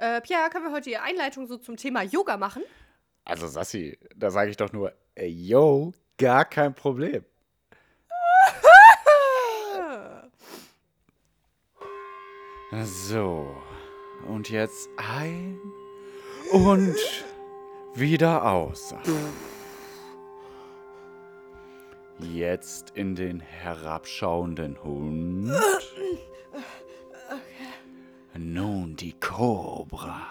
Äh, Pierre, können wir heute die Einleitung so zum Thema Yoga machen? Also Sassi, da sage ich doch nur, ey, yo, gar kein Problem. So, und jetzt ein und wieder aus. Jetzt in den herabschauenden Hund. Nun die Kobra.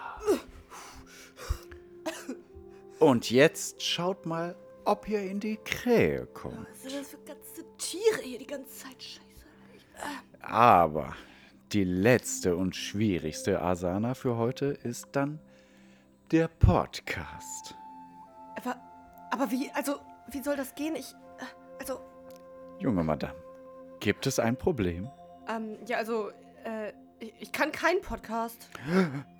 Und jetzt schaut mal, ob ihr in die Krähe kommt. Was sind das für ganze Tiere hier die ganze Zeit? Scheiße. Aber die letzte und schwierigste Asana für heute ist dann der Podcast. Aber, aber wie, also, wie soll das gehen? Ich, äh, also, Junge Madame, gibt es ein Problem? ähm, ja, also, äh, ich, ich kann keinen Podcast.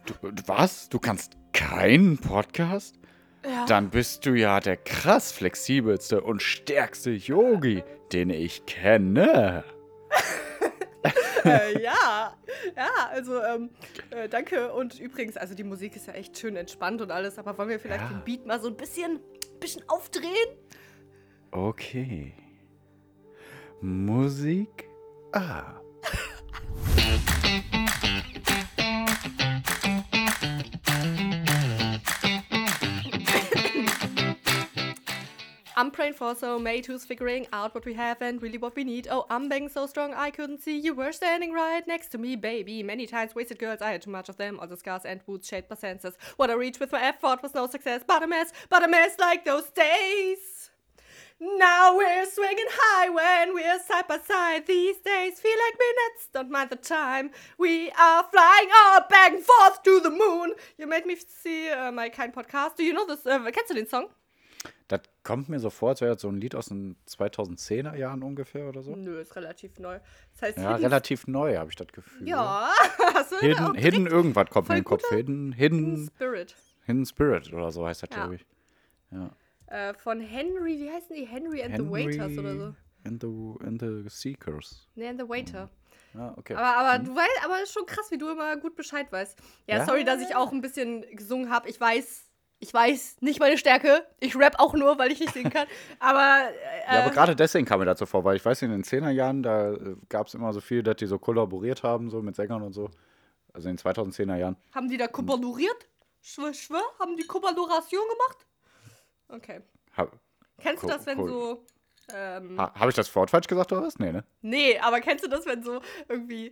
Du, was? Du kannst keinen Podcast? Ja. Dann bist du ja der krass flexibelste und stärkste Yogi, den ich kenne. äh, ja, ja, also, ähm, äh, danke. Und übrigens, also, die Musik ist ja echt schön entspannt und alles, aber wollen wir vielleicht Ja. den Beat mal so ein bisschen, bisschen aufdrehen? Okay. Musik ab. I'm praying for so mate who's figuring out what we have and really what we need. Oh, I'm being so strong I couldn't see you were standing right next to me, baby. Many times wasted girls, I had too much of them. All the scars and wounds shaped my senses. What I reached with my effort was no success, but a mess, but a mess like those days. Now we're swinging high when we're side by side. These days feel like minutes, don't mind the time. We are flying up back and forth to the moon. You made me see uh, my kind podcast. Do you know this? Uh, kennst du den Song? Das kommt mir so vor, als wäre das so ein Lied aus den 2010er Jahren ungefähr oder so. Nö, ist relativ neu. Das heißt, Ja, relativ neu, habe ich das Gefühl. Ja, hast du Hidden, Hidden irgendwas kommt mir in den Kopf. Hidden, Hidden Hidden, Spirit. Hidden Spirit oder so heißt das, Ja. glaube ich. Äh, von Henry, wie heißen die? Henry and the Waiters oder so. And the, and the Seekers. Nee, and the Waiter. Ja, okay. Aber, aber du weißt, aber ist schon krass, wie du immer gut Bescheid weißt. Ja, Ja. sorry, dass ich auch ein bisschen gesungen habe. Ich weiß, ich weiß, nicht meine Stärke. Ich rap auch nur, weil ich nicht singen kann. Aber, äh, Ja, aber gerade deswegen kam mir dazu vor, weil ich weiß, in den 10er Jahren, da gab es immer so viel, dass die so kollaboriert haben, so mit Sängern und so. Also in den 2010er Jahren. haben die da kollaborriert? Schwör, schwör, haben die Kollaboration gemacht? Okay. Habe Kennst du das, wenn so. Ähm, ha, hab ich das Wort falsch gesagt oder was? Nee, ne? Nee, aber kennst du das, wenn so irgendwie,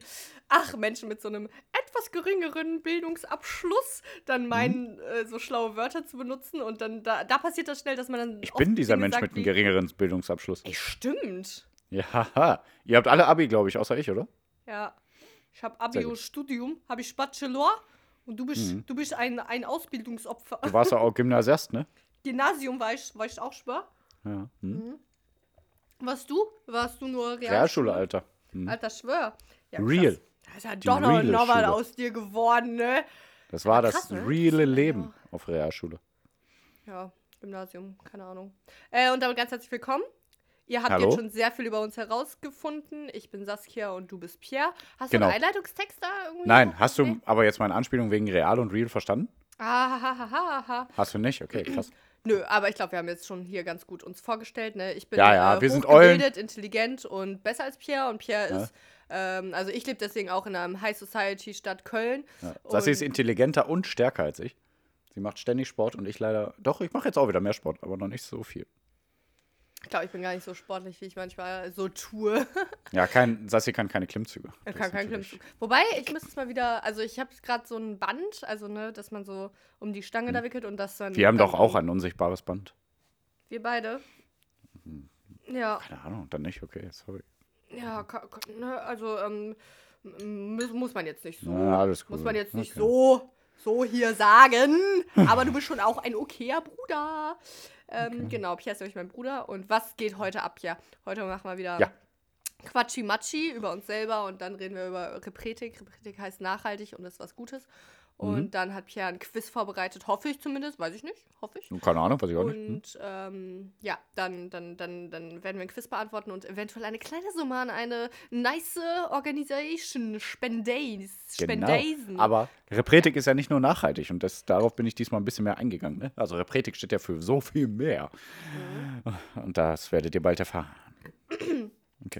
ach, Menschen mit so einem etwas geringeren Bildungsabschluss dann Mhm. meinen, äh, so schlaue Wörter zu benutzen und dann, da, da passiert das schnell, dass man dann. Ich bin dieser Dinge Mensch sagt mit einem geringeren Bildungsabschluss. Ey, stimmt. Ja, haha. Ihr habt alle Abi, glaube ich, außer ich, oder? Ja. Ich habe Abio gut. Studium, habe ich Bachelor und du bist, Mhm. du bist ein, ein Ausbildungsopfer. Du warst ja auch Gymnasiast, ne? Gymnasium war ich, war ich auch schwör. Ja. Hm? Warst du? Warst du nur Realschule? Realschule, Alter. Hm. Alter, schwör. Ja, krass. Real. Da ist ja Die doch noch, was Schule. aus dir geworden, ne? Das war Ja, das krass, ne? reale Ja. Leben auf Realschule. Ja, Gymnasium, keine Ahnung. Äh, und damit ganz herzlich willkommen. Ihr habt Hallo. jetzt schon sehr viel über uns herausgefunden. Ich bin Saskia und du bist Pierre. Hast Genau. du einen Einleitungstext da irgendwie? Nein, noch? hast du Nee? aber jetzt meine Anspielung wegen Real und Real verstanden? Ah, ha, ha, ha, ha. Hast du nicht? Okay, krass. Nö, aber ich glaube, wir haben jetzt schon hier ganz gut uns vorgestellt. Ne? Ich bin Ja, ja, äh, wir sind hochgebildet, intelligent und besser als Pierre. Und Pierre Ja. ist, ähm, also ich lebe deswegen auch in einer High Society Stadt Köln. Ja. Sassi ist intelligenter und stärker als ich. Sie macht ständig Sport und ich leider. Doch, ich mache jetzt auch wieder mehr Sport, aber noch nicht so viel. Ich glaube, ich bin gar nicht so sportlich, wie ich manchmal so tue. Ja, kein, Sassi kann keine Klimmzüge. Das kann keinen Klimmzug. Wobei, ich müsste es mal wieder, also ich habe gerade so ein Band, also ne, dass man so um die Stange da wickelt und das dann. Hm. Wir haben doch auch ein unsichtbares Band. Wir beide. Ja, Keine Ahnung, dann nicht, okay, sorry. ja, ne, also ähm, muss, muss man jetzt nicht so. Na, alles Muss gut. man jetzt nicht Okay. so, so hier sagen. Aber du bist schon auch ein okayer Bruder. Ähm, Genau, Pierre ist nämlich mein Bruder. Und was geht heute ab, ja? Heute machen wir wieder Ja. Quatschi-Matschi über uns selber und dann reden wir über Repretik. Repretik heißt nachhaltig und ist was Gutes. Und Mhm. dann hat Pierre ein Quiz vorbereitet, hoffe ich zumindest, weiß ich nicht, hoffe ich. Keine Ahnung, weiß ich auch nicht. Hm? Und ähm, ja, dann, dann, dann, dann werden wir ein Quiz beantworten und eventuell eine kleine Summe an eine nice Organisation Spendays. Spendaisen. Genau. Aber Repretik ist ja nicht nur nachhaltig und das, darauf bin ich diesmal ein bisschen mehr eingegangen. Ne? Also Repretik steht ja für so viel mehr. Mhm. Und das werdet ihr bald erfahren.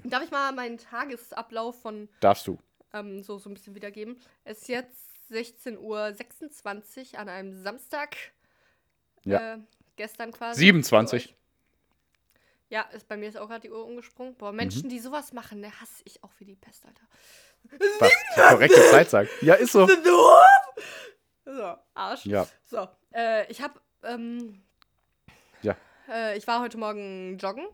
Darf ich mal meinen Tagesablauf von Darfst du? ähm, so, so ein bisschen wiedergeben? Es ist jetzt 16.26 Uhr an einem Samstag. Ja. Äh, gestern quasi. 27. Für euch. Ja, ist, bei mir ist auch gerade die Uhr umgesprungen. Boah, Mhm. Menschen, die sowas machen, ne, hasse ich auch wie die Pest, Alter. Was die korrekte Zeit sagt. Ja, ist so. So, Arsch. Ja. So, äh, ich habe, ähm, Ja. äh, ich war heute Morgen joggen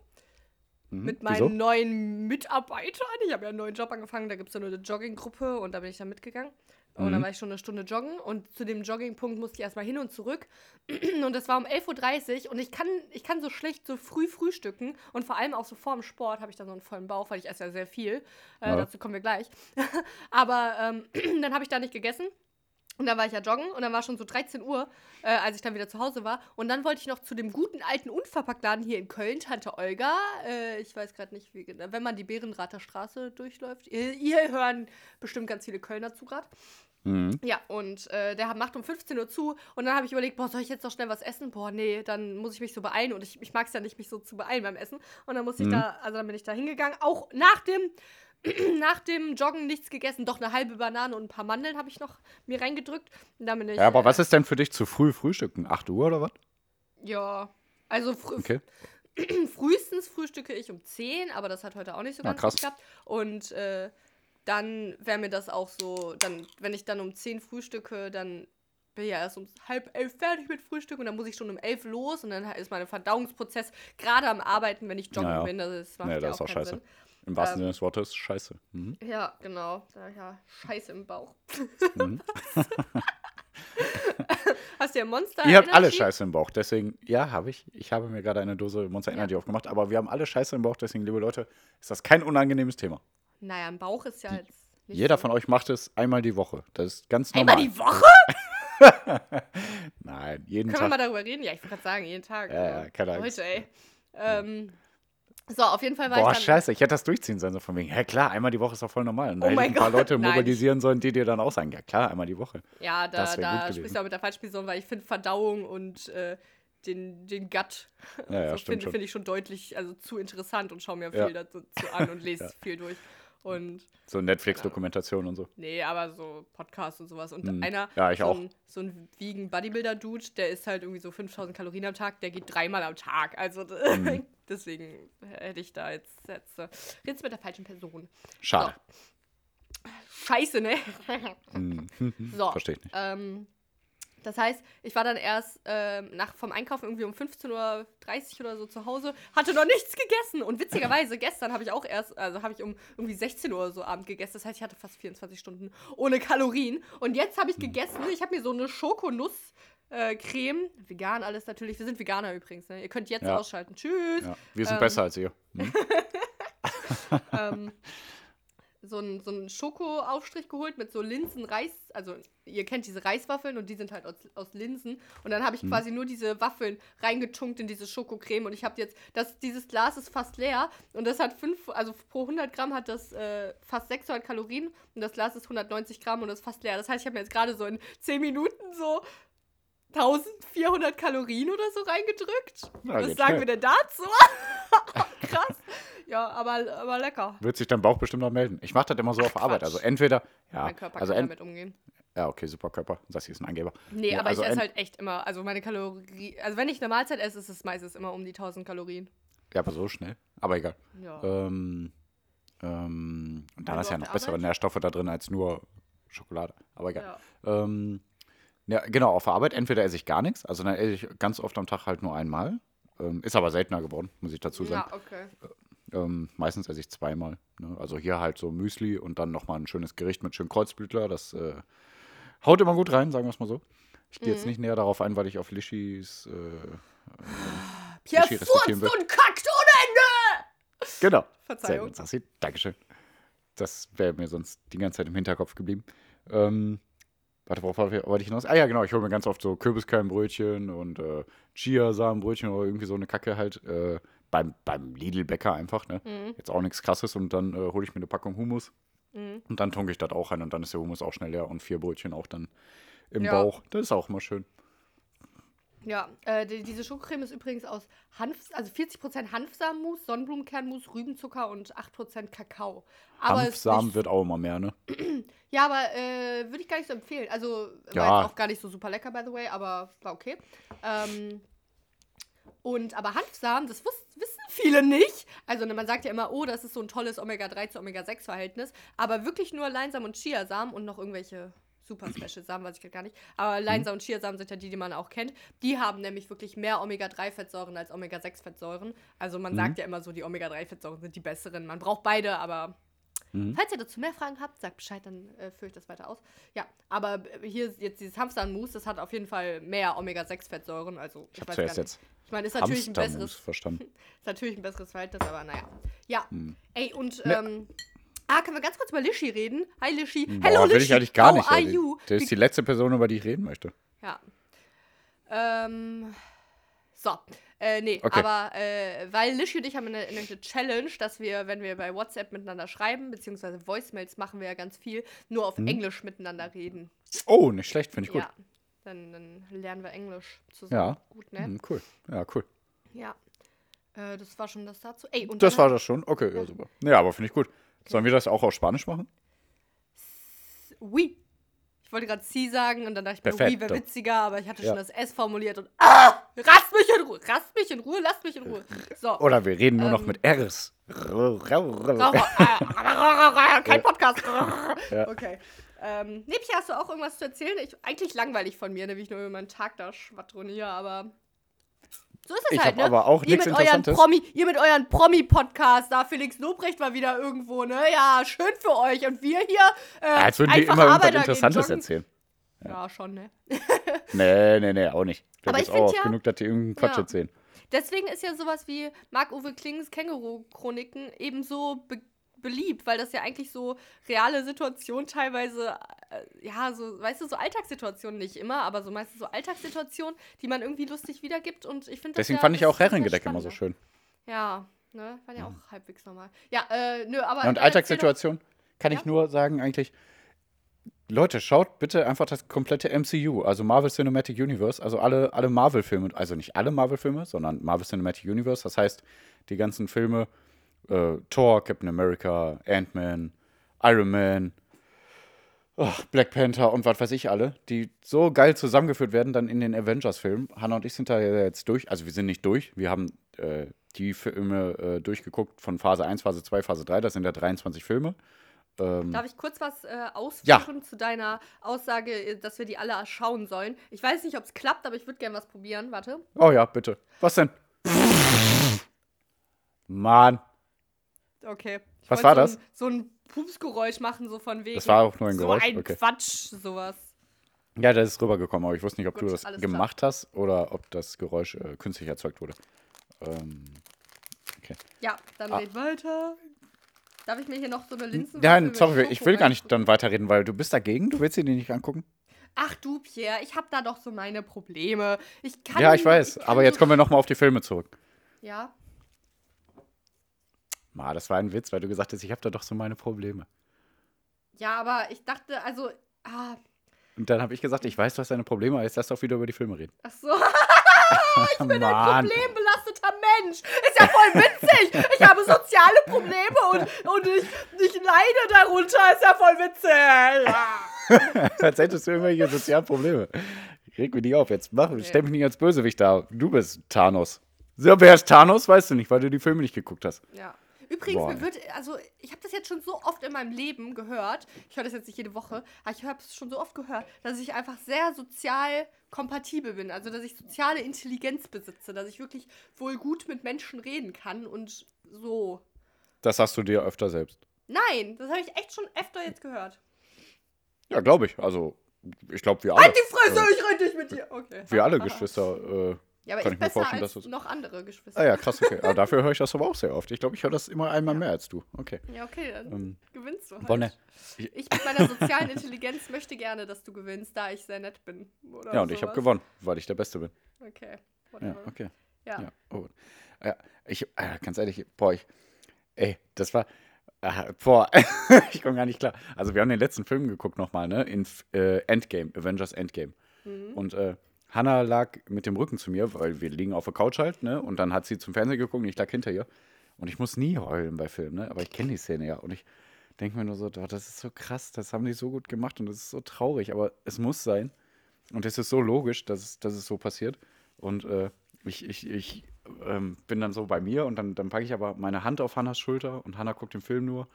Mhm. mit meinen Wieso? neuen Mitarbeitern. Ich habe ja einen neuen Job angefangen, da gibt es so eine Jogginggruppe und da bin ich dann mitgegangen. Und dann Mhm. war ich schon eine Stunde joggen und zu dem Joggingpunkt musste ich erstmal hin und zurück. Und das war um 11.30 Uhr und ich kann, ich kann so schlecht so früh frühstücken und vor allem auch so vor dem Sport habe ich dann so einen vollen Bauch, weil ich esse ja sehr viel. Äh, Ja. Dazu kommen wir gleich. Aber ähm, dann habe ich da nicht gegessen. Und dann war ich ja joggen und dann war schon so 13 Uhr, äh, als ich dann wieder zu Hause war. Und dann wollte ich noch zu dem guten alten Unverpacktladen hier in Köln, Tante Olga. Äh, ich weiß gerade nicht, wie genau. Wenn man die Bärenrather Straße durchläuft. Ihr, ihr hören bestimmt ganz viele Kölner zu gerade. Mhm. Ja, und äh, der macht um 15 Uhr zu. Und dann habe ich überlegt, boah, soll ich jetzt noch schnell was essen? Boah, nee, dann muss ich mich so beeilen. Und ich, ich mag es ja nicht, mich so zu beeilen beim Essen. Und dann musste Mhm. ich da, also dann bin ich da hingegangen. Auch nach dem, nach dem Joggen nichts gegessen. Doch eine halbe Banane und ein paar Mandeln habe ich noch mir reingedrückt. Bin ich. Ja, aber äh, was ist denn für dich zu früh frühstücken? 8 Uhr oder was? Ja. Also frü Okay. frühestens frühstücke ich um 10, aber das hat heute auch nicht so Ja, ganz krass. geklappt. Und äh, dann wäre mir das auch so, dann, wenn ich dann um 10 frühstücke, dann bin ich ja erst um halb elf fertig mit Frühstück und dann muss ich schon um elf los und dann ist mein Verdauungsprozess gerade am Arbeiten, wenn ich joggen Ja, ja. bin. Also das macht Nee, ja das ist auch auch keinen scheiße. Sinn. Im wahrsten Ähm. Sinne des Wortes, scheiße. Mhm. Ja, genau. Da, ja, Scheiße im Bauch. Mhm. Hast du ja Monster Ihr habt alle Energy? Scheiße im Bauch, deswegen, ja, habe ich. Ich habe mir gerade eine Dose Monster Ja. Energy aufgemacht, aber wir haben alle Scheiße im Bauch, deswegen, liebe Leute, ist das kein unangenehmes Thema. Naja, im Bauch ist ja jetzt nicht Jeder so. von euch macht es einmal die Woche. Das ist ganz normal. Einmal die Woche? Nein, jeden Können wir mal Tag. darüber reden? Ja, ich wollte gerade sagen, jeden Tag. Ja, ja, keine Angst. Heute, ey. Ähm, so, auf jeden Fall war Boah, ich dann... scheiße, ich hätte das durchziehen sollen, so von wegen, ja klar, einmal die Woche ist doch voll normal. Und da Oh hätte ich ein paar Gott, Leute nein. mobilisieren sollen, die dir dann auch sagen, ja klar, einmal die Woche. Ja, da, Das wär gut da sprichst du auch mit der falschen Person, weil ich finde Verdauung und äh, den, den Gut Ja, ja, so stimmt finde find ich schon deutlich, also zu interessant und schaue mir viel dazu zu an und lese viel durch. Und So Netflix-Dokumentation und so. nee, aber so Podcasts und sowas. Und Mhm. einer, Ja, ich so, auch. Ein, so ein vegan Bodybuilder-Dude, der isst halt irgendwie so 5000 Kalorien am Tag, der geht dreimal am Tag. Also Mhm. deswegen hätte ich da jetzt, jetzt äh, jetzt mit der falschen Person. Schade. Scheiße, ne? Mhm. So. Verstehe ich nicht. Ähm, das heißt, ich war dann erst ähm, nach, vom Einkaufen irgendwie um 15.30 Uhr oder so zu Hause, hatte noch nichts gegessen. Und witzigerweise, gestern habe ich auch erst, also habe ich um irgendwie 16 Uhr so Abend gegessen. Das heißt, ich hatte fast 24 Stunden ohne Kalorien. Und jetzt Hm. habe ich gegessen. Ich habe mir so eine Schokonuss. Äh, Creme, vegan alles natürlich. Wir sind Veganer übrigens. Ne? Ihr könnt jetzt Ja. ausschalten. Tschüss. Ja, wir sind ähm, besser als ihr. Mhm. ähm, so einen so einen Schokoaufstrich geholt mit so Linsen-Reis. Also, ihr kennt diese Reiswaffeln und die sind halt aus, aus Linsen. Und dann habe ich quasi nur diese Waffeln reingetunkt in diese Schokocreme. Und ich habe jetzt, das, dieses Glas ist fast leer. Und das hat fünf, also pro 100 Gramm hat das äh, fast 600 Kalorien. Und das Glas ist 190 Gramm und ist fast leer. Das heißt, ich habe mir jetzt gerade so in 10 Minuten so 1400 Kalorien oder so reingedrückt. Ja, Was sagen schnell. wir denn dazu? Krass. Ja, aber, aber lecker. Wird sich dein Bauch bestimmt noch melden. Ich mache das immer so auf Arbeit. Quatsch. Also entweder, ja, mein Körper also kann damit umgehen. ja, okay, super Körper. Das hier ist ein Angeber. Nee, Ja, aber also ich esse halt echt immer, also meine Kalorien, also wenn ich eine Mahlzeit esse, ist es meistens immer um die 1000 Kalorien. Ja, aber so schnell. Aber egal. Ja. Ähm, ähm, und dann ist du ja noch bessere Arbeit? Nährstoffe da drin als nur Schokolade. Aber egal. ja. Ähm, ja, genau, auf der Arbeit entweder esse ich gar nichts, also dann esse ich ganz oft am Tag halt nur einmal. Ähm, ist aber seltener geworden, muss ich dazu sagen. Ja, okay. Ähm, meistens esse ich zweimal. Ne? Also hier halt so Müsli und dann nochmal ein schönes Gericht mit schönem Kreuzblütler. Das äh, haut immer gut rein, sagen wir es mal so. Ich gehe Mhm. jetzt nicht näher darauf ein, weil ich auf Lischis. Äh, Pierre respektieren furzt will. und kackt ohne Ende! genau. Sehr Verzeihung. gut, Sassi. Dankeschön. Das wäre mir sonst die ganze Zeit im Hinterkopf geblieben. Ähm, Warte, worauf wollte ich hinaus? Ah ja, genau, ich hole mir ganz oft so Kürbiskernbrötchen und äh, Chiasamenbrötchen oder irgendwie so eine Kacke halt äh, beim, beim Lidl-Bäcker einfach, ne? Mhm. Jetzt auch nichts krasses und dann äh, hole ich mir eine Packung Hummus Mhm. und dann tunke ich das auch rein und dann ist der Hummus auch schnell leer und vier Brötchen auch dann im Ja. Bauch. Das ist auch immer schön. Ja, äh, die, diese Schokocreme ist übrigens aus Hanf, also 40% Hanfsamenmus, Sonnenblumenkernmus, Rübenzucker und 8% Kakao. Aber ist Hanfsamen nicht, wird auch immer mehr, ne? Ja, aber äh, würde ich gar nicht so empfehlen. Also war Ja. jetzt auch gar nicht so super lecker, by the way, aber war okay. Ähm, und aber Hanfsamen, das wissen viele nicht. Also ne, man sagt ja immer, oh, das ist so ein tolles Omega-3 zu Omega-6-Verhältnis. Aber wirklich nur Leinsamen und Chiasamen und noch irgendwelche super Special Samen, weiß ich gar nicht. Aber Leinsamen und Chiasamen sind ja die, die man auch kennt. Die haben nämlich wirklich mehr Omega-3-Fettsäuren als Omega-6-Fettsäuren. Also man sagt ja immer so, die Omega-3-Fettsäuren sind die besseren. Man braucht beide, aber Falls ihr dazu mehr Fragen habt, sagt Bescheid, dann äh, führe ich das weiter aus. Ja, aber äh, hier ist jetzt dieses Hamstermousse, das hat auf jeden Fall mehr Omega-6-Fettsäuren. Also, Ich habe weiß gar nicht. jetzt Ich meine, ist natürlich ein Hamstermus besseres, verstanden. ist natürlich ein besseres Verhältnis, aber naja. Ja. Ey, und, ähm, ah, können wir ganz kurz über Lishi reden? Hi, Lishi. Boah, Hello, will Lishi. ich eigentlich gar How nicht. are you? Der ist die letzte Person, über die ich reden möchte. Ja. Ähm, so. Äh, nee, Okay. aber äh, weil Lishi und ich haben eine, eine Challenge, dass wir, wenn wir bei WhatsApp miteinander schreiben, beziehungsweise Voicemails machen wir ja ganz viel, nur auf Englisch miteinander reden. Oh, nicht schlecht, finde ich gut. Ja. Dann, dann lernen wir Englisch zusammen. Ja. Gut, ne? Hm, cool. Ja, cool. Ja. Äh, das war schon das dazu. Ey, und Das war das schon? Okay, ja, super. Ja, aber finde ich gut. Sollen wir das auch auf Spanisch machen? Oui. Ich wollte gerade Sie sagen und dann dachte ich mir, oui wäre witziger, aber ich hatte Ja. schon das S formuliert und ah, rast mich in Ruhe, rast mich in Ruhe, lasst mich in Ruhe. So. Oder wir reden nur noch Ähm. mit Rs. Kein Podcast. Ja. Okay. Ähm, Nebchen, hast du auch irgendwas zu erzählen? Ich, eigentlich langweilig von mir, ne, wie ich nur über meinen Tag da schwadroniere, aber so ist es Ich halt, ne? aber auch ihr mit euren. Promi, Ihr mit euren Promi-Podcast, da Felix Lobrecht war wieder irgendwo, ne? Ja, schön für euch. Und wir hier, äh, Als würden einfach immer irgendwas Interessantes erzählen. Ja, schon, ne? Nee, nee, nee, auch nicht. Da Aber ist ich auch find oft ja- genug, dass die irgendeinen Quatsch Ja. erzählen. Deswegen ist ja sowas wie Marc-Uwe Klings Känguru-Chroniken ebenso be beliebt, weil das ja eigentlich so reale Situationen teilweise, äh, ja, so, weißt du, so Alltagssituationen nicht immer, aber so meistens so Alltagssituationen, die man irgendwie lustig wiedergibt und ich finde das Deswegen ja, fand ich auch Herrengedeck immer so schön. Ja, ne, war ja auch halbwegs normal. Ja, äh, nö, aber. Ja, und äh, Alltagssituation kann ich nur sagen, eigentlich, Leute, schaut bitte einfach das komplette MCU, also Marvel Cinematic Universe, also alle, alle Marvel-Filme, also nicht alle Marvel-Filme, sondern Marvel Cinematic Universe, das heißt, die ganzen Filme, äh, Thor, Captain America, Ant-Man, Iron Man, oh, Black Panther und was weiß ich alle, die so geil zusammengeführt werden dann in den Avengers-Filmen. Hannah und ich sind da ja jetzt durch, also wir sind nicht durch, wir haben äh, die Filme äh, durchgeguckt von Phase 1, Phase 2, Phase 3, das sind ja 23 Filme. Ähm, Darf ich kurz was äh, ausführen zu deiner Aussage, äh, dass wir die alle schauen sollen? Ich weiß nicht, ob es klappt, aber ich würde gerne was probieren. Warte. oh ja, bitte. Was denn? Mann, Okay. Ich Was war so Ein, so ein Pupsgeräusch machen, so von wegen. Das war auch nur ein so Geräusch, ein okay. Quatsch, sowas. ja, das ist rübergekommen, aber ich wusste nicht, ob du Gut, das alles gemacht hast oder ob das Geräusch äh, künstlich erzeugt wurde. Ähm, okay. Ja, dann Ah. red weiter. Darf ich mir hier noch so eine Linsen? Nein, sorry, ich will gar nicht dann weiterreden, weil du bist dagegen, du willst dir die nicht angucken. Ach du, Pierre, ich habe da doch so meine Probleme. Ich kann ja, ich weiß, kann aber jetzt so- kommen wir nochmal auf die Filme zurück. Ja, Ma, das war ein Witz, weil du gesagt hast, ich habe da doch so meine Probleme. ja, aber ich dachte, also, ah, Und dann habe ich gesagt, ich weiß, du hast deine Probleme, aber jetzt lass doch wieder über die Filme reden. ach so. Ich bin ein problembelasteter Mensch. Ist ja voll witzig. Ich habe soziale Probleme und, und ich, ich leide darunter. Ist ja voll witzig. Ja. Als hättest du irgendwelche sozialen Probleme. Reg mich nicht auf, jetzt mach, stell mich nicht als Bösewicht da. Du bist Thanos. So, wer ist Thanos, weißt du nicht, weil du die Filme nicht geguckt hast. Ja. Übrigens, Boah, mir wird, also ich habe das jetzt schon so oft in meinem Leben gehört, ich höre das jetzt nicht jede Woche, aber ich habe es schon so oft gehört, dass ich einfach sehr sozial kompatibel bin, also dass ich soziale Intelligenz besitze, dass ich wirklich wohl gut mit Menschen reden kann und so. Das sagst du dir öfter selbst. Nein, das habe ich echt schon öfter jetzt gehört. Ja, glaube ich. Also, ich glaube, wir alle. Halt die Fresse, äh, ich rede nicht mit dir. Okay. wir alle Geschwister äh, Ja, aber Kann ich ich mir besser vorstellen, als dass es- noch andere Geschwister. Ah ja, krass, okay. Aber dafür höre ich das aber auch sehr oft. Ich glaube, ich höre das immer einmal mehr als du. Okay. Ja, okay, dann Ähm, gewinnst du halt. Bonne. Ich mit meiner sozialen Intelligenz möchte gerne, dass du gewinnst, da ich sehr nett bin. Oder Ja, und ich habe sowas. gewonnen, weil ich der Beste bin. Okay, Ja, whatever. okay. Ja. Ja, oh. ja ich, äh, ganz ehrlich, boah, ich, ey, das war, äh, boah, ich komme gar nicht klar. Also wir haben den letzten Film geguckt nochmal, ne, in äh, Endgame, Avengers Endgame. Mhm. Und äh, Hannah lag mit dem Rücken zu mir, weil wir liegen auf der Couch halt, ne, und dann hat sie zum Fernsehen geguckt und ich lag hinter ihr. Und ich muss nie heulen bei Filmen, ne, aber ich kenne die Szene ja und ich denke mir nur so, oh, das ist so krass, das haben die so gut gemacht und das ist so traurig, aber es muss sein. Und es ist so logisch, dass es, dass es so passiert. Und äh, ich, ich, ich ähm, bin dann so bei mir und dann, dann packe ich aber meine Hand auf Hannas Schulter und Hanna guckt den Film nur.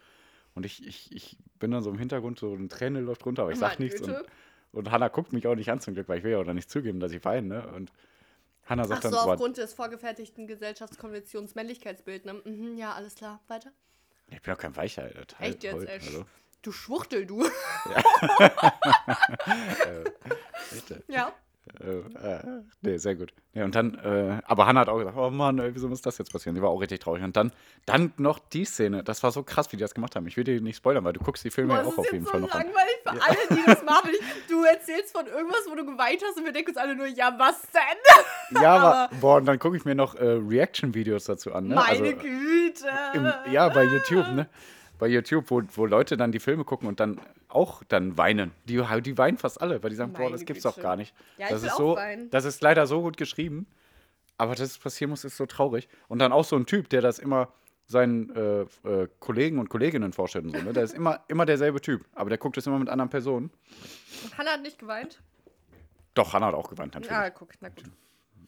Und ich, ich, ich bin dann so im Hintergrund, so eine Träne läuft runter, aber ich sag Meine nichts. Güte. und Hanna guckt mich auch nicht an zum Glück, weil ich will ja auch nicht zugeben, dass ich weine. Ne? Und Hanna Ach sagt so, dann, boah, aufgrund des vorgefertigten Gesellschaftskonventions Männlichkeitsbild, ne? Mhm, ja, alles klar. Weiter? ich bin doch kein Weicher. Alter. Halt, Echt jetzt, halt, ey? hallo. Du Schwuchtel, du. Bitte. ja. Äh, äh, nee, sehr gut. Ja, und dann, äh, aber Hannah hat auch gesagt, oh Mann, ey, wieso muss das jetzt passieren? Die war auch richtig traurig. Und dann, dann noch die Szene, das war so krass, wie die das gemacht haben. Ich will dir nicht spoilern, weil du guckst die Filme Boah, ja das auch ist auf jeden so Fall noch an. langweilig für alle, die das machen. Du erzählst von irgendwas, wo du geweint hast und wir denken uns alle nur, ja, was denn? Ja, aber, aber- boah, und dann gucke ich mir noch äh, Reaction-Videos dazu an. Ne? Meine also, Güte. im, ja, bei YouTube, ne? Bei YouTube, wo, wo Leute dann die Filme gucken und dann auch dann weinen. Die, die weinen fast alle, weil die sagen, boah, Meine das gibt's Güte. doch gar nicht. Ja, ich das ist so, weinen. das ist leider so gut geschrieben. Aber dass es passieren muss, ist so traurig. Und dann auch so ein Typ, der das immer seinen äh, äh, Kollegen und Kolleginnen vorstellt und so. Ne? Der ist immer, immer derselbe Typ, aber der guckt es immer mit anderen Personen. Hannah hat nicht geweint. Doch, Hannah hat auch geweint, natürlich. Ah, guck, na gut.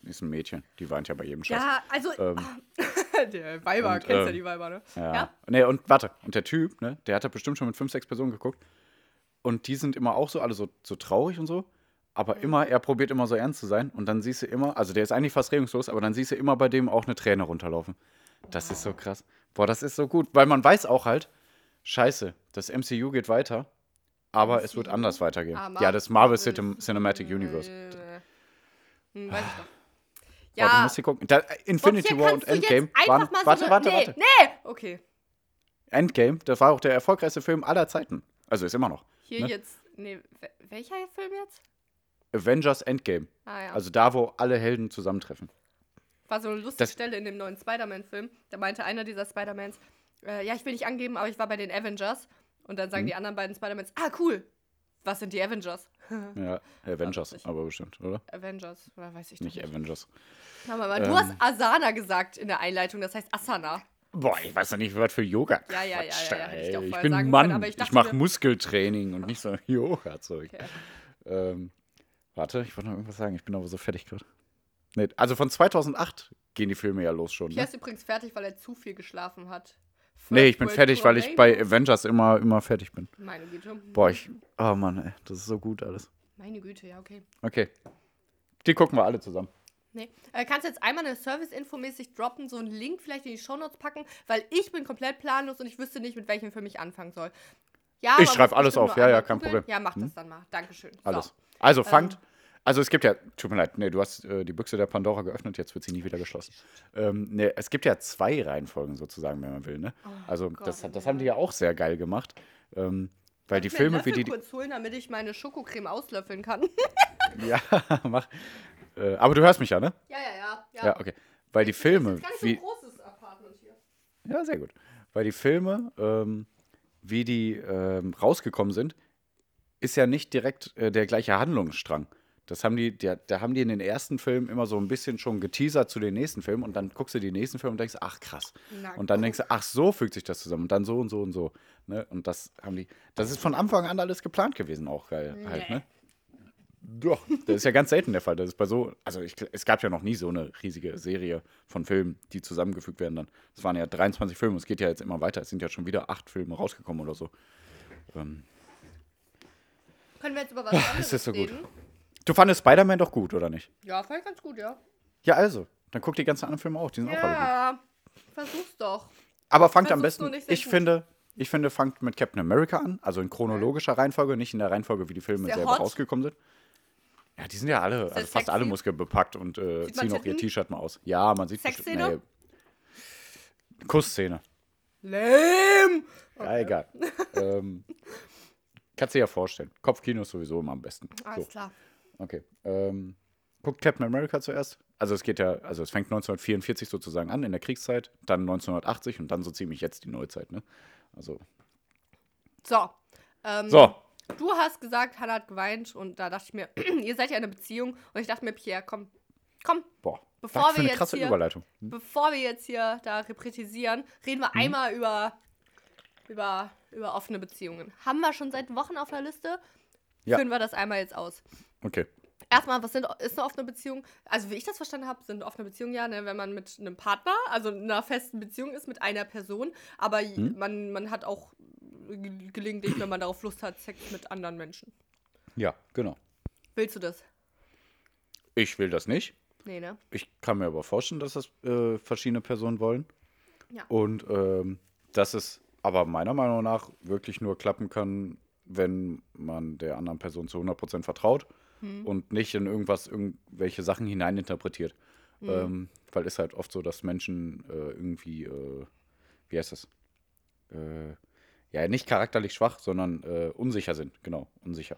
Ist ein Mädchen, die weint ja bei jedem Scheiß. Ja, also, Ähm, der Weiber, und, kennst ja ähm, die Weiber, ne? Ja. Nee, und warte, und der Typ, ne, der hat da bestimmt schon mit fünf, sechs Personen geguckt. Und die sind immer auch so, alle so, so traurig und so. Aber Mhm. immer, er probiert immer so ernst zu sein. Und dann siehst du immer, also der ist eigentlich fast regungslos, aber dann siehst du immer bei dem auch eine Träne runterlaufen. Das ist so krass. Boah, das ist so gut. Weil man weiß auch halt, scheiße, das MCU geht weiter, aber es wird MCU? anders weitergehen. Ah, ja, das Marvel. Cinem Cinematic Universe. Hm, weiß ich doch. Du Ja, musst hier gucken. Da, äh, Infinity War und du Endgame waren. so Warte, warte, nee, warte. Nee, okay. Endgame, das war auch der erfolgreichste Film aller Zeiten. Also ist immer noch. Hier Ne? jetzt, nee, wel- welcher Film jetzt? Avengers Endgame. Ah ja. Also da, wo alle Helden zusammentreffen. War so eine lustige Das- Stelle in dem neuen Spider-Man-Film. Da meinte einer dieser Spider-Mans, äh, ja, ich will nicht angeben, aber ich war bei den Avengers. Und dann sagen die anderen beiden Spider-Mans, ah, cool. Was sind die Avengers? Ja, Avengers, aber bestimmt, oder? Avengers, oder weiß ich Nicht nicht. Avengers. Aber du Ähm. hast Asana gesagt in der Einleitung, das heißt Asana. Boah, ich weiß doch nicht, was für Yoga. Ja, ja, ja, Quatsch ja, ja, hätte ich ich bin ein Mann. können, ich ich mache Muskeltraining und nicht so Yoga-Zeug. Okay. Ähm, warte, ich wollte noch irgendwas sagen. Ich bin aber so fertig gerade. Nee, also von 2008 gehen die Filme ja los schon. Pierre Ne? ist übrigens fertig, weil er zu viel geschlafen hat. Nee, ich bin fertig, weil ich bei. Avengers immer, immer fertig bin. Meine Güte. Boah, ich. Oh Mann, ey, das ist so gut alles. Meine Güte, ja, okay. Okay. Die gucken wir alle zusammen. Nee. Äh, kannst du jetzt einmal eine Service-Info mäßig droppen, so einen Link vielleicht in die Shownotes packen, weil ich bin komplett planlos und ich wüsste nicht, mit welchem Film ich anfangen soll. Ja, Ich man schreib muss alles auf. Ja, ja, kein. Problem. Ja, mach Hm? das dann mal. Dankeschön. Alles. So. Also fangt. Also es gibt ja, tut mir leid, nee, du hast äh, die Büchse der Pandora geöffnet, jetzt wird sie nie wieder geschlossen. Ähm, nee, es gibt ja zwei Reihenfolgen sozusagen, wenn man will. Ne? also Oh Gott, das, oh das haben die ja auch sehr geil gemacht. Ähm, weil die Filme, wie die. kurz holen, damit ich meine Schokocreme auslöffeln kann. Ja, mach. Äh, aber du hörst mich ja, ne? ja, ja, ja. Ja, okay. Weil die Filme, Das ist gar nicht so wie, ein großes Apartment hier. Ja, sehr gut. Weil die Filme, ähm, wie die ähm, rausgekommen sind, ist ja nicht direkt äh, der gleiche Handlungsstrang. Das haben die, der, da haben die in den ersten Filmen immer so ein bisschen schon geteasert zu den nächsten Filmen und dann guckst du die nächsten Filme und denkst, ach krass. Na, und dann denkst du, ach so fügt sich das zusammen und dann so und so und so. Ne? Und das haben die, das ist von Anfang an alles geplant gewesen, auch geil halt, Nee. ne? Doch, das ist ja ganz selten der Fall. Das ist bei so, also ich, es gab ja noch nie so eine riesige Serie von Filmen, die zusammengefügt werden dann. Es waren ja 23 Filme, es geht ja jetzt immer weiter. Es sind ja schon wieder acht Filme rausgekommen oder so. Ähm, Können wir jetzt über was anderes ist so gut. reden? Du fandest Spider-Man doch gut, oder nicht? Ja, fand ich ganz gut, ja. Ja, also. Dann guck die ganzen anderen Filme auch, die sind auch alle gut. Ja, versuch's doch. Aber fangt am versuch's besten, nicht sehr ich gut. finde, ich finde, fangt mit Captain America an, also in chronologischer Reihenfolge, nicht in der Reihenfolge, wie die Filme Sehr selber hot. rausgekommen sind. Ja, die sind ja alle, also fast alle sexy? muskelbepackt und äh, ziehen auch ihr? T-Shirt mal aus. Ja, man sieht bestimmt- Sexszene? nee. Kussszene. Lame! Ja, egal. ähm, kannst dir ja vorstellen. Kopfkino ist sowieso immer am besten. Alles So, klar. Okay. Ähm, guckt Captain America zuerst. Also es geht ja, also es fängt 1944 sozusagen an in der Kriegszeit, dann 1980 und dann so ziemlich jetzt die Neuzeit, ne? Also, So. Ähm, so. Du hast gesagt, Hannah hat geweint und da dachte ich mir, ihr seid ja in einer Beziehung und ich dachte mir, Pierre, komm, komm, Boah, Bevor wir eine jetzt krasse hier- Überleitung. bevor wir jetzt hier da reprätisieren, reden wir einmal über, über, über offene Beziehungen. Haben wir schon seit Wochen auf der Liste? Ja. Führen wir das einmal jetzt aus. Okay. Erstmal, was sind, ist eine offene Beziehung? Also, wie ich das verstanden habe, sind offene Beziehungen ja, ne, wenn man mit einem Partner, also in einer festen Beziehung ist mit einer Person, aber Hm? man, man hat auch ge- gelegentlich, wenn man darauf Lust hat, Sex mit anderen Menschen. Ja, genau. Willst du das? Ich will das nicht. Nee, ne? Ich kann mir aber vorstellen, dass das äh, verschiedene Personen wollen. Ja. Und ähm, dass es aber meiner Meinung nach wirklich nur klappen kann, wenn man der anderen Person zu 100% vertraut Hm. und nicht in irgendwas, irgendwelche Sachen hineininterpretiert. Hm. Ähm, weil es halt oft so, dass Menschen äh, irgendwie, äh, wie heißt das? Äh, ja, nicht charakterlich schwach, sondern äh, unsicher sind. Genau, unsicher.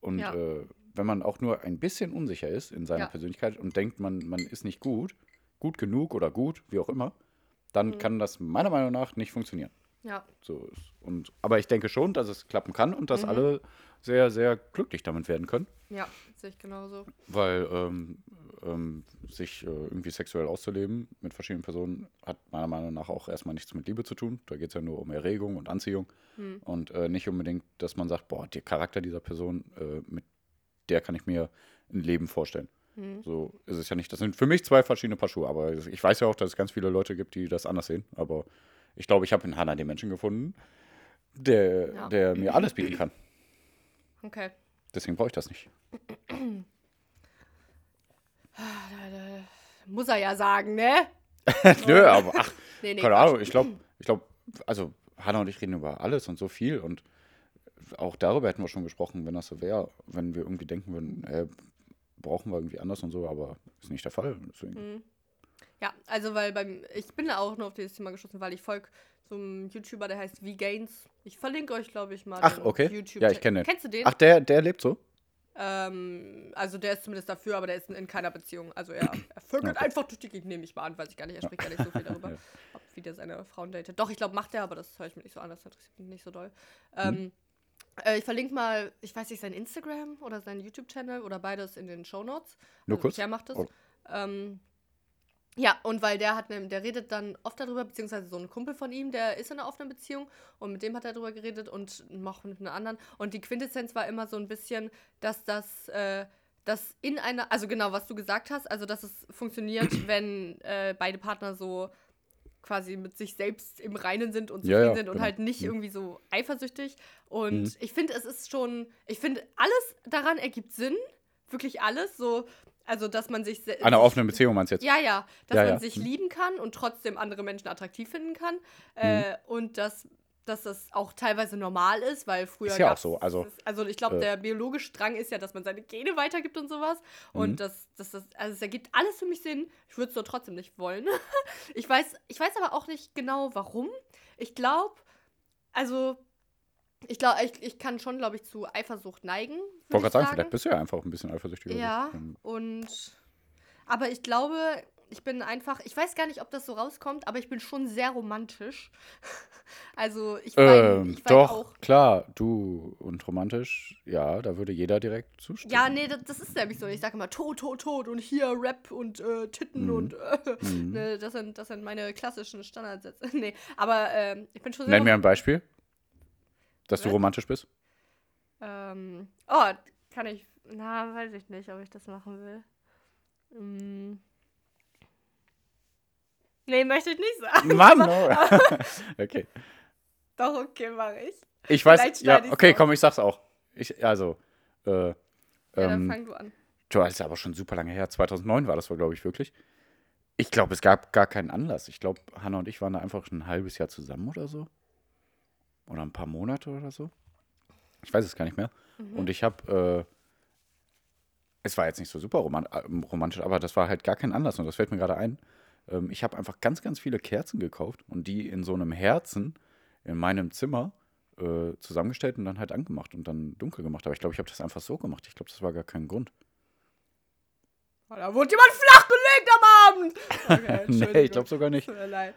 Und Ja. äh, wenn man auch nur ein bisschen unsicher ist in seiner Ja. Persönlichkeit und denkt, man, man ist nicht gut, gut genug oder gut, wie auch immer, dann Hm. kann das meiner Meinung nach nicht funktionieren. Ja. So. Und, aber ich denke schon, dass es klappen kann und Mhm. dass alle sehr, sehr glücklich damit werden können. Ja, sehe ich genauso. Weil ähm, ähm, sich äh, irgendwie sexuell auszuleben mit verschiedenen Personen hat meiner Meinung nach auch erstmal nichts mit Liebe zu tun. Da geht es ja nur um Erregung und Anziehung. Hm. Und äh, nicht unbedingt, dass man sagt, boah, der Charakter dieser Person, äh, mit der kann ich mir ein Leben vorstellen. Hm. So ist es ja nicht. Das sind für mich zwei verschiedene Paar Schuhe. Aber ich weiß ja auch, dass es ganz viele Leute gibt, die das anders sehen. Aber ich glaube, ich habe in Hannah den Menschen gefunden, der, Ja. der mir alles bieten kann. Okay. Deswegen brauche ich das nicht. Muss er ja sagen, ne? Nö, aber ach, Nee, nee. keine. Ahnung. Ich glaube, ich glaube, also Hannah und ich reden über alles und so viel und auch darüber hätten wir schon gesprochen, wenn das so wäre, wenn wir irgendwie denken würden, äh, brauchen wir irgendwie anders und so, aber ist nicht der Fall. Deswegen. Mhm. Ja, also weil beim, ich bin da auch nur auf dieses Thema geschossen, weil ich folge so einem YouTuber, der heißt V-Gains. Ich verlinke euch, glaube ich, mal. Ach, okay. YouTube Ja, ich kenne den. Kennst du den? Ach, der, der lebt so? Ähm, also der ist zumindest dafür, aber der ist in, in keiner Beziehung. Also er, er vögelt Okay. einfach durch die Gegend, nehme ich mal an, weiß ich gar nicht. Er spricht gar nicht so viel darüber, Ja. ob, wie der seine Frauen datet. Doch, ich glaube, macht er, aber das höre ich mir nicht so an, das interessiert mich nicht so doll. Ähm, äh, ich verlinke mal, ich weiß nicht, sein Instagram oder sein YouTube-Channel oder beides in den Shownotes. Nur also kurz? Pierre macht das. Oh. Ähm, ja, und weil der hat, ne, der redet dann oft darüber, beziehungsweise so ein Kumpel von ihm, der ist in einer offenen Beziehung und mit dem hat er darüber geredet und noch mit einer anderen. Und die Quintessenz war immer so ein bisschen, dass das, äh, dass in einer, also genau, was du gesagt hast, also dass es funktioniert, wenn äh, beide Partner so quasi mit sich selbst im Reinen sind und Ja, zufrieden ja, sind und genau. halt nicht irgendwie so eifersüchtig. Und Mhm. ich finde, es ist schon, ich finde, alles daran ergibt Sinn. Wirklich alles. So, also dass man sich se- Eine offene Beziehung meinst du jetzt? ja, ja, dass Ja, man ja. sich Mhm. lieben kann und trotzdem andere Menschen attraktiv finden kann. Äh, und dass, dass das auch teilweise normal ist, weil früher. Ist ja auch so, also, das- also ich glaube, äh, der biologische Drang ist ja, dass man seine Gene weitergibt und sowas. Und Mhm. das, das, das, also es ergibt alles für mich Sinn. Ich würde es doch trotzdem nicht wollen. ich, weiß, ich weiß aber auch nicht genau, warum. Ich glaube, also. Ich glaube, ich, ich kann schon, glaube ich, zu Eifersucht neigen. Ich wollte gerade sagen, vielleicht bist du ja einfach ein bisschen eifersüchtig. oder ja. Ähm, und. Aber ich glaube, ich bin einfach. Ich weiß gar nicht, ob das so rauskommt, aber ich bin schon sehr romantisch. Also, ich weine, Ähm, ich weine doch, auch. klar, du und romantisch, ja, da würde jeder direkt zustimmen. Ja, nee, das, das ist nämlich so. Ich sage immer Tod, Tod, Tod und hier Rap und äh, Titten Mhm. und. Äh, Mhm. ne, das, sind, das sind meine klassischen Standardsätze. nee, aber ähm, ich bin schon sehr. Nenn mir ein Beispiel, dass du romantisch bist. Ähm, oh, kann ich. Na, weiß ich nicht, ob ich das machen will. Mm. Nee, möchte ich nicht sagen. Mann, okay. Doch, okay, mache ich. Ich weiß, ja, okay, komm, ich sag's auch. Ich, also, äh, Ja, dann ähm, fang du an. du, das ist aber schon super lange her. 2009 war das, glaube ich, wirklich. Ich glaube, es gab gar keinen Anlass. Ich glaube, Hannah und ich waren da einfach schon ein halbes Jahr zusammen oder so. Oder ein paar Monate oder so. Ich weiß es gar nicht mehr. Mhm. Und ich habe es war jetzt nicht so super äh, romantisch, aber das war halt gar kein Anlass und das fällt mir gerade ein. Ähm, ich habe einfach ganz, ganz viele Kerzen gekauft und die in so einem Herzen in meinem Zimmer äh, zusammengestellt und dann halt angemacht und dann dunkel gemacht. Aber ich glaube, ich habe das einfach so gemacht. Ich glaube, das war gar kein Grund. Oh, da wurde jemand flachgelegt am Abend. Okay, nee, ich glaube sogar nicht. Tut mir leid.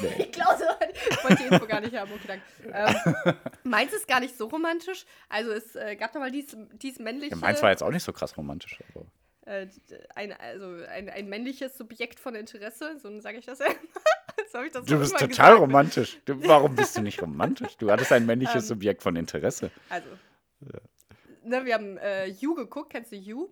Nee. Ich glaube, ich wollte die Info gar nicht haben. Okay, danke. Ähm, meins ist gar nicht so romantisch. Also es äh, gab da mal dies, dies männliche, Ja, meins war jetzt auch nicht so krass romantisch. Aber äh, ein, also ein, ein männliches Subjekt von Interesse, so sage ich das ja. so habe ich das du bist immer total gesagt. romantisch. Du, warum bist du nicht romantisch? Du hattest ein männliches Ähm, Subjekt von Interesse. Also, ne, wir haben äh, You geguckt. Kennst du You?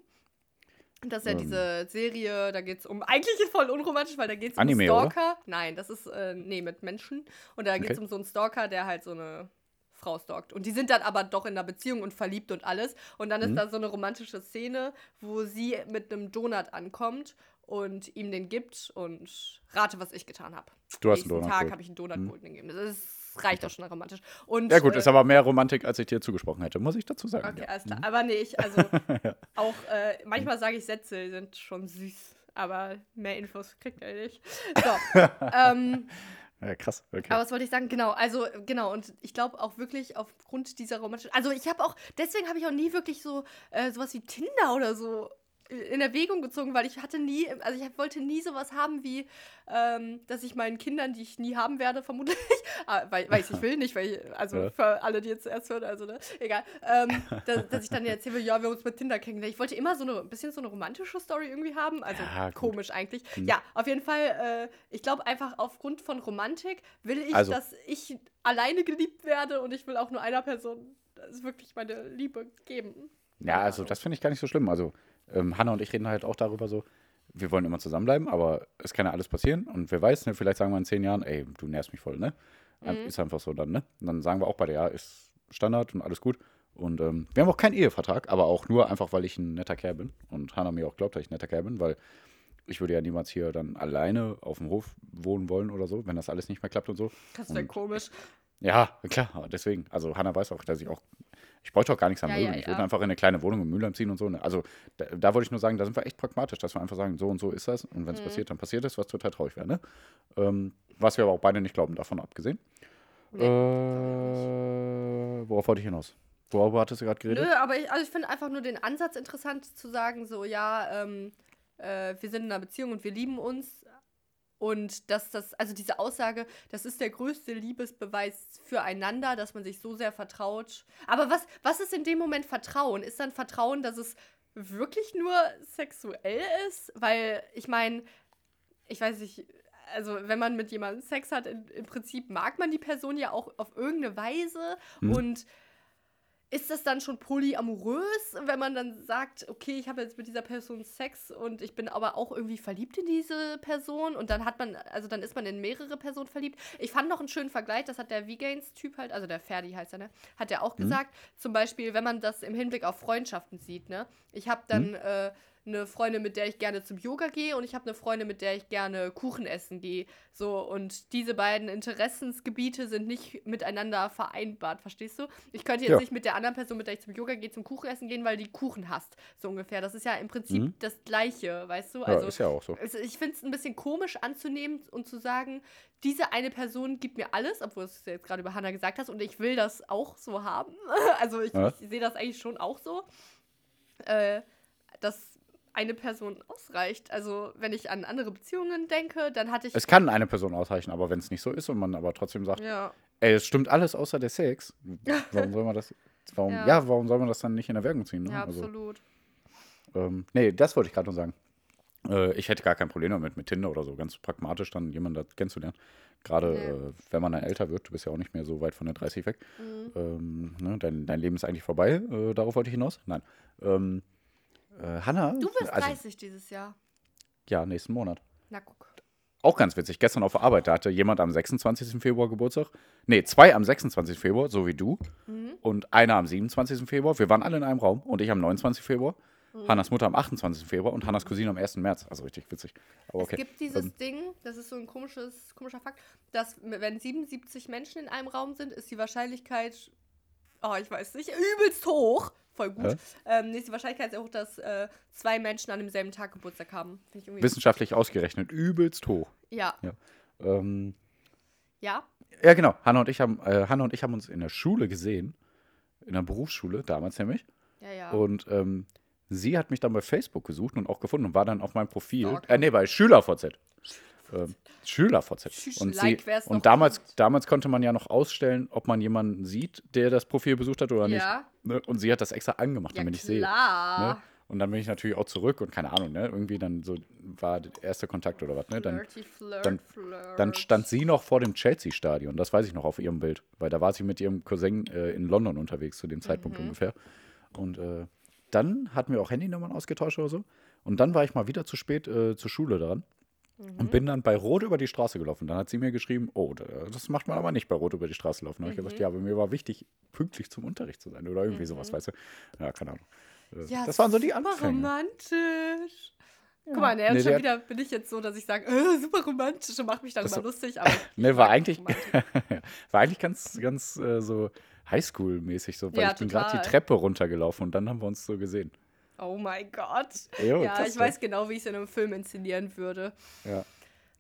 Das ist ja Ähm. diese Serie, da geht es um, eigentlich ist voll unromantisch, weil da geht es um einen oder? Stalker. Nein, das ist, äh, nee, mit Menschen. Und da geht es Okay. um so einen Stalker, der halt so eine Frau stalkt. Und die sind dann aber doch in einer Beziehung und verliebt und alles. Und dann ist Mhm. da so eine romantische Szene, wo sie mit einem Donut ankommt und ihm den gibt und rate, was ich getan habe. Du hast einen Nächsten Donut Tag habe ich einen Donut Mhm. geholt und gegeben. Das ist, reicht auch schon romantisch. Und, Ja gut, äh, ist aber mehr Romantik, als ich dir zugesprochen hätte, muss ich dazu sagen. Okay, ja. alles klar. Aber nee, ich, also auch, äh, manchmal sage ich Sätze, die sind schon süß, aber mehr Infos kriegt er nicht. So, ähm, ja, krass. Okay. aber was wollte ich sagen? Genau, also, genau, und ich glaube auch wirklich aufgrund dieser romantischen, also ich habe auch, deswegen habe ich auch nie wirklich so, äh, sowas wie Tinder oder so in Erwägung gezogen, weil ich hatte nie, also ich wollte nie sowas haben wie, ähm, dass ich meinen Kindern, die ich nie haben werde, vermutlich, ah, weil, weil ich nicht will, nicht, weil ich, also Ja. für alle, die jetzt erst hören, also ne, egal, ähm, dass, dass ich dann erzähle, ja, wir haben uns mit Tinder kennengelernt. Ich wollte immer so eine, ein bisschen so eine romantische Story irgendwie haben, also Ja, komisch eigentlich. Hm. Ja, auf jeden Fall, äh, ich glaube einfach aufgrund von Romantik will ich, Also- dass ich alleine geliebt werde und ich will auch nur einer Person das ist wirklich meine Liebe geben. Ja, also das finde ich gar nicht so schlimm. Also ähm, Hanna und ich reden halt auch darüber so, wir wollen immer zusammenbleiben, aber es kann ja alles passieren. Und wer weiß, ne, vielleicht sagen wir in zehn Jahren, ey, du nervst mich voll, ne? Mhm. Ist einfach so dann, ne? Und dann sagen wir auch beide, ja, ist Standard und alles gut. Und ähm, wir haben auch keinen Ehevertrag, aber auch nur einfach, weil ich ein netter Kerl bin. Und Hanna mir auch glaubt, dass ich ein netter Kerl bin, weil ich würde ja niemals hier dann alleine auf dem Hof wohnen wollen oder so, wenn das alles nicht mehr klappt und so. Das wäre komisch. Ja, klar, deswegen. Also Hanna weiß auch, dass ich auch, ich bräuchte auch gar nichts an Ja, Möbeln. ja, ich würde ja. einfach in eine kleine Wohnung in Mülheim ziehen und so. Also da, da wollte ich nur sagen, da sind wir echt pragmatisch, dass wir einfach sagen, so und so ist das. Und wenn es Mhm. passiert, dann passiert es, was total traurig wäre. Ne? Ähm, was wir aber auch beide nicht glauben, davon abgesehen. Nee, äh, worauf wollte ich hinaus? Worüber hattest du gerade geredet? Nö, aber ich, also ich finde einfach nur den Ansatz interessant zu sagen, so, ja, ähm, äh, wir sind in einer Beziehung und wir lieben uns. Und dass das, also diese Aussage, das ist der größte Liebesbeweis füreinander, dass man sich so sehr vertraut. Aber was, was ist in dem Moment Vertrauen? Ist dann Vertrauen, dass es wirklich nur sexuell ist? Weil, ich meine, ich weiß nicht, also wenn man mit jemandem Sex hat, in, im Prinzip mag man die Person ja auch auf irgendeine Weise. Hm. Und ist das dann schon polyamorös, wenn man dann sagt, okay, ich habe jetzt mit dieser Person Sex und ich bin aber auch irgendwie verliebt in diese Person? Und dann hat man, also dann ist man in mehrere Personen verliebt. Ich fand noch einen schönen Vergleich, das hat der V-Gains-Typ halt, also der Ferdi heißt er, ne, hat er auch gesagt, zum Beispiel, wenn man das im Hinblick auf Freundschaften sieht, ne, ich habe dann äh, eine Freundin, mit der ich gerne zum Yoga gehe und ich habe eine Freundin, mit der ich gerne Kuchen essen gehe. So, und diese beiden Interessensgebiete sind nicht miteinander vereinbart, verstehst du? Ich könnte jetzt Ja. nicht mit der anderen Person, mit der ich zum Yoga gehe, zum Kuchen essen gehen, weil die Kuchen hasst, so ungefähr. Das ist ja im Prinzip Mhm. das Gleiche, weißt du? ja, Also, ist ja auch so. es- ich finde es ein bisschen komisch anzunehmen und zu sagen, diese eine Person gibt mir alles, obwohl du es jetzt gerade über Hannah gesagt hast, und ich will das auch so haben. Also ich, Ja. ich sehe das eigentlich schon auch so, äh, dass eine Person ausreicht. Also wenn ich an andere Beziehungen denke, dann hatte ich... Es kann eine Person ausreichen, aber wenn es nicht so ist und man aber trotzdem sagt, ja, ey, es stimmt alles außer der Sex, warum soll man das, warum, Ja. ja. warum soll man das dann nicht in Erwägung ziehen? Ne? ja, Also, absolut. Ähm, nee, das wollte ich gerade nur sagen. Äh, ich hätte gar kein Problem damit, mit Tinder oder so, ganz pragmatisch dann jemanden da kennenzulernen. Gerade Nee. äh, wenn man dann älter wird, du bist ja auch nicht mehr so weit von der 30 weg. Mhm. Ähm, ne, dein, dein Leben ist eigentlich vorbei, äh, darauf wollte ich hinaus. Nein. Ähm, äh, Hanna. Du bist also, 30 dieses Jahr. Ja, nächsten Monat. Na guck. Auch ganz witzig. Gestern auf der Arbeit, da hatte jemand am 26. Februar Geburtstag. Nee, zwei am 26. Februar, so wie du. Mhm. Und einer am 27. Februar. Wir waren alle in einem Raum. Und ich am 29. Februar. Mhm. Hannas Mutter am 28. Februar und Hannas Cousine am 1. März. Also richtig witzig. Aber okay. Es gibt dieses Ähm, Ding, das ist so ein komisches, komischer Fakt, dass wenn 77 Menschen in einem Raum sind, ist die Wahrscheinlichkeit, oh, ich weiß nicht, übelst hoch, voll gut. Ähm, nächste Wahrscheinlichkeit ist auch, dass äh, zwei Menschen an demselben Tag Geburtstag haben. Wissenschaftlich ausgerechnet, übelst hoch. Ja. Ja. Ähm, Ja. ja, genau. Hanna und, ich haben, äh, Hanna und ich haben uns in der Schule gesehen. In der Berufsschule, damals nämlich. Ja, ja. Und ähm, sie hat mich dann bei Facebook gesucht und auch gefunden und war dann auf meinem Profil. Stalker. Äh, nee, bei SchülerVZ. Ähm, SchülerVZ. Und, like, sie, noch und damals, damals konnte man ja noch ausstellen, ob man jemanden sieht, der das Profil besucht hat oder Ja. nicht. Ne? Und sie hat das extra angemacht, ja, damit ich sehe. klar. Ne? Und dann bin ich natürlich auch zurück und keine Ahnung, ne? Irgendwie dann so war der erste Kontakt oder was, ne? Dann, Flirty, flirt, dann- flirt. dann stand sie noch vor dem Chelsea-Stadion, das weiß ich noch auf ihrem Bild, weil da war sie mit ihrem Cousin äh, in London unterwegs zu dem Zeitpunkt Mhm. ungefähr. Und äh, dann hatten wir auch Handynummern ausgetauscht oder so. Und dann war ich mal wieder zu spät äh, zur Schule dran Mhm. und bin dann bei Rot über die Straße gelaufen. Dann hat sie mir geschrieben, oh, da- das macht man aber nicht bei Rot über die Straße laufen. Da habe ich Mhm. gesagt, ja, aber mir war wichtig, pünktlich zum Unterricht zu sein oder irgendwie sowas, weißt du. Ja, keine Ahnung. Äh, Ja, das waren so die super Anfänge. romantisch. Guck mal, ne, Nee, schon der- wieder bin ich jetzt so, dass ich sage, äh, super romantisch und mache mich darüber Das- lustig. Aber Ne, war eigentlich, war eigentlich ganz, ganz äh, so Highschool-mäßig so, weil Ja, ich bin gerade die. Treppe runtergelaufen und dann haben wir uns so gesehen. Oh mein Gott. Jo, ja, ich weiß genau, wie ich es in einem Film inszenieren würde. Ja.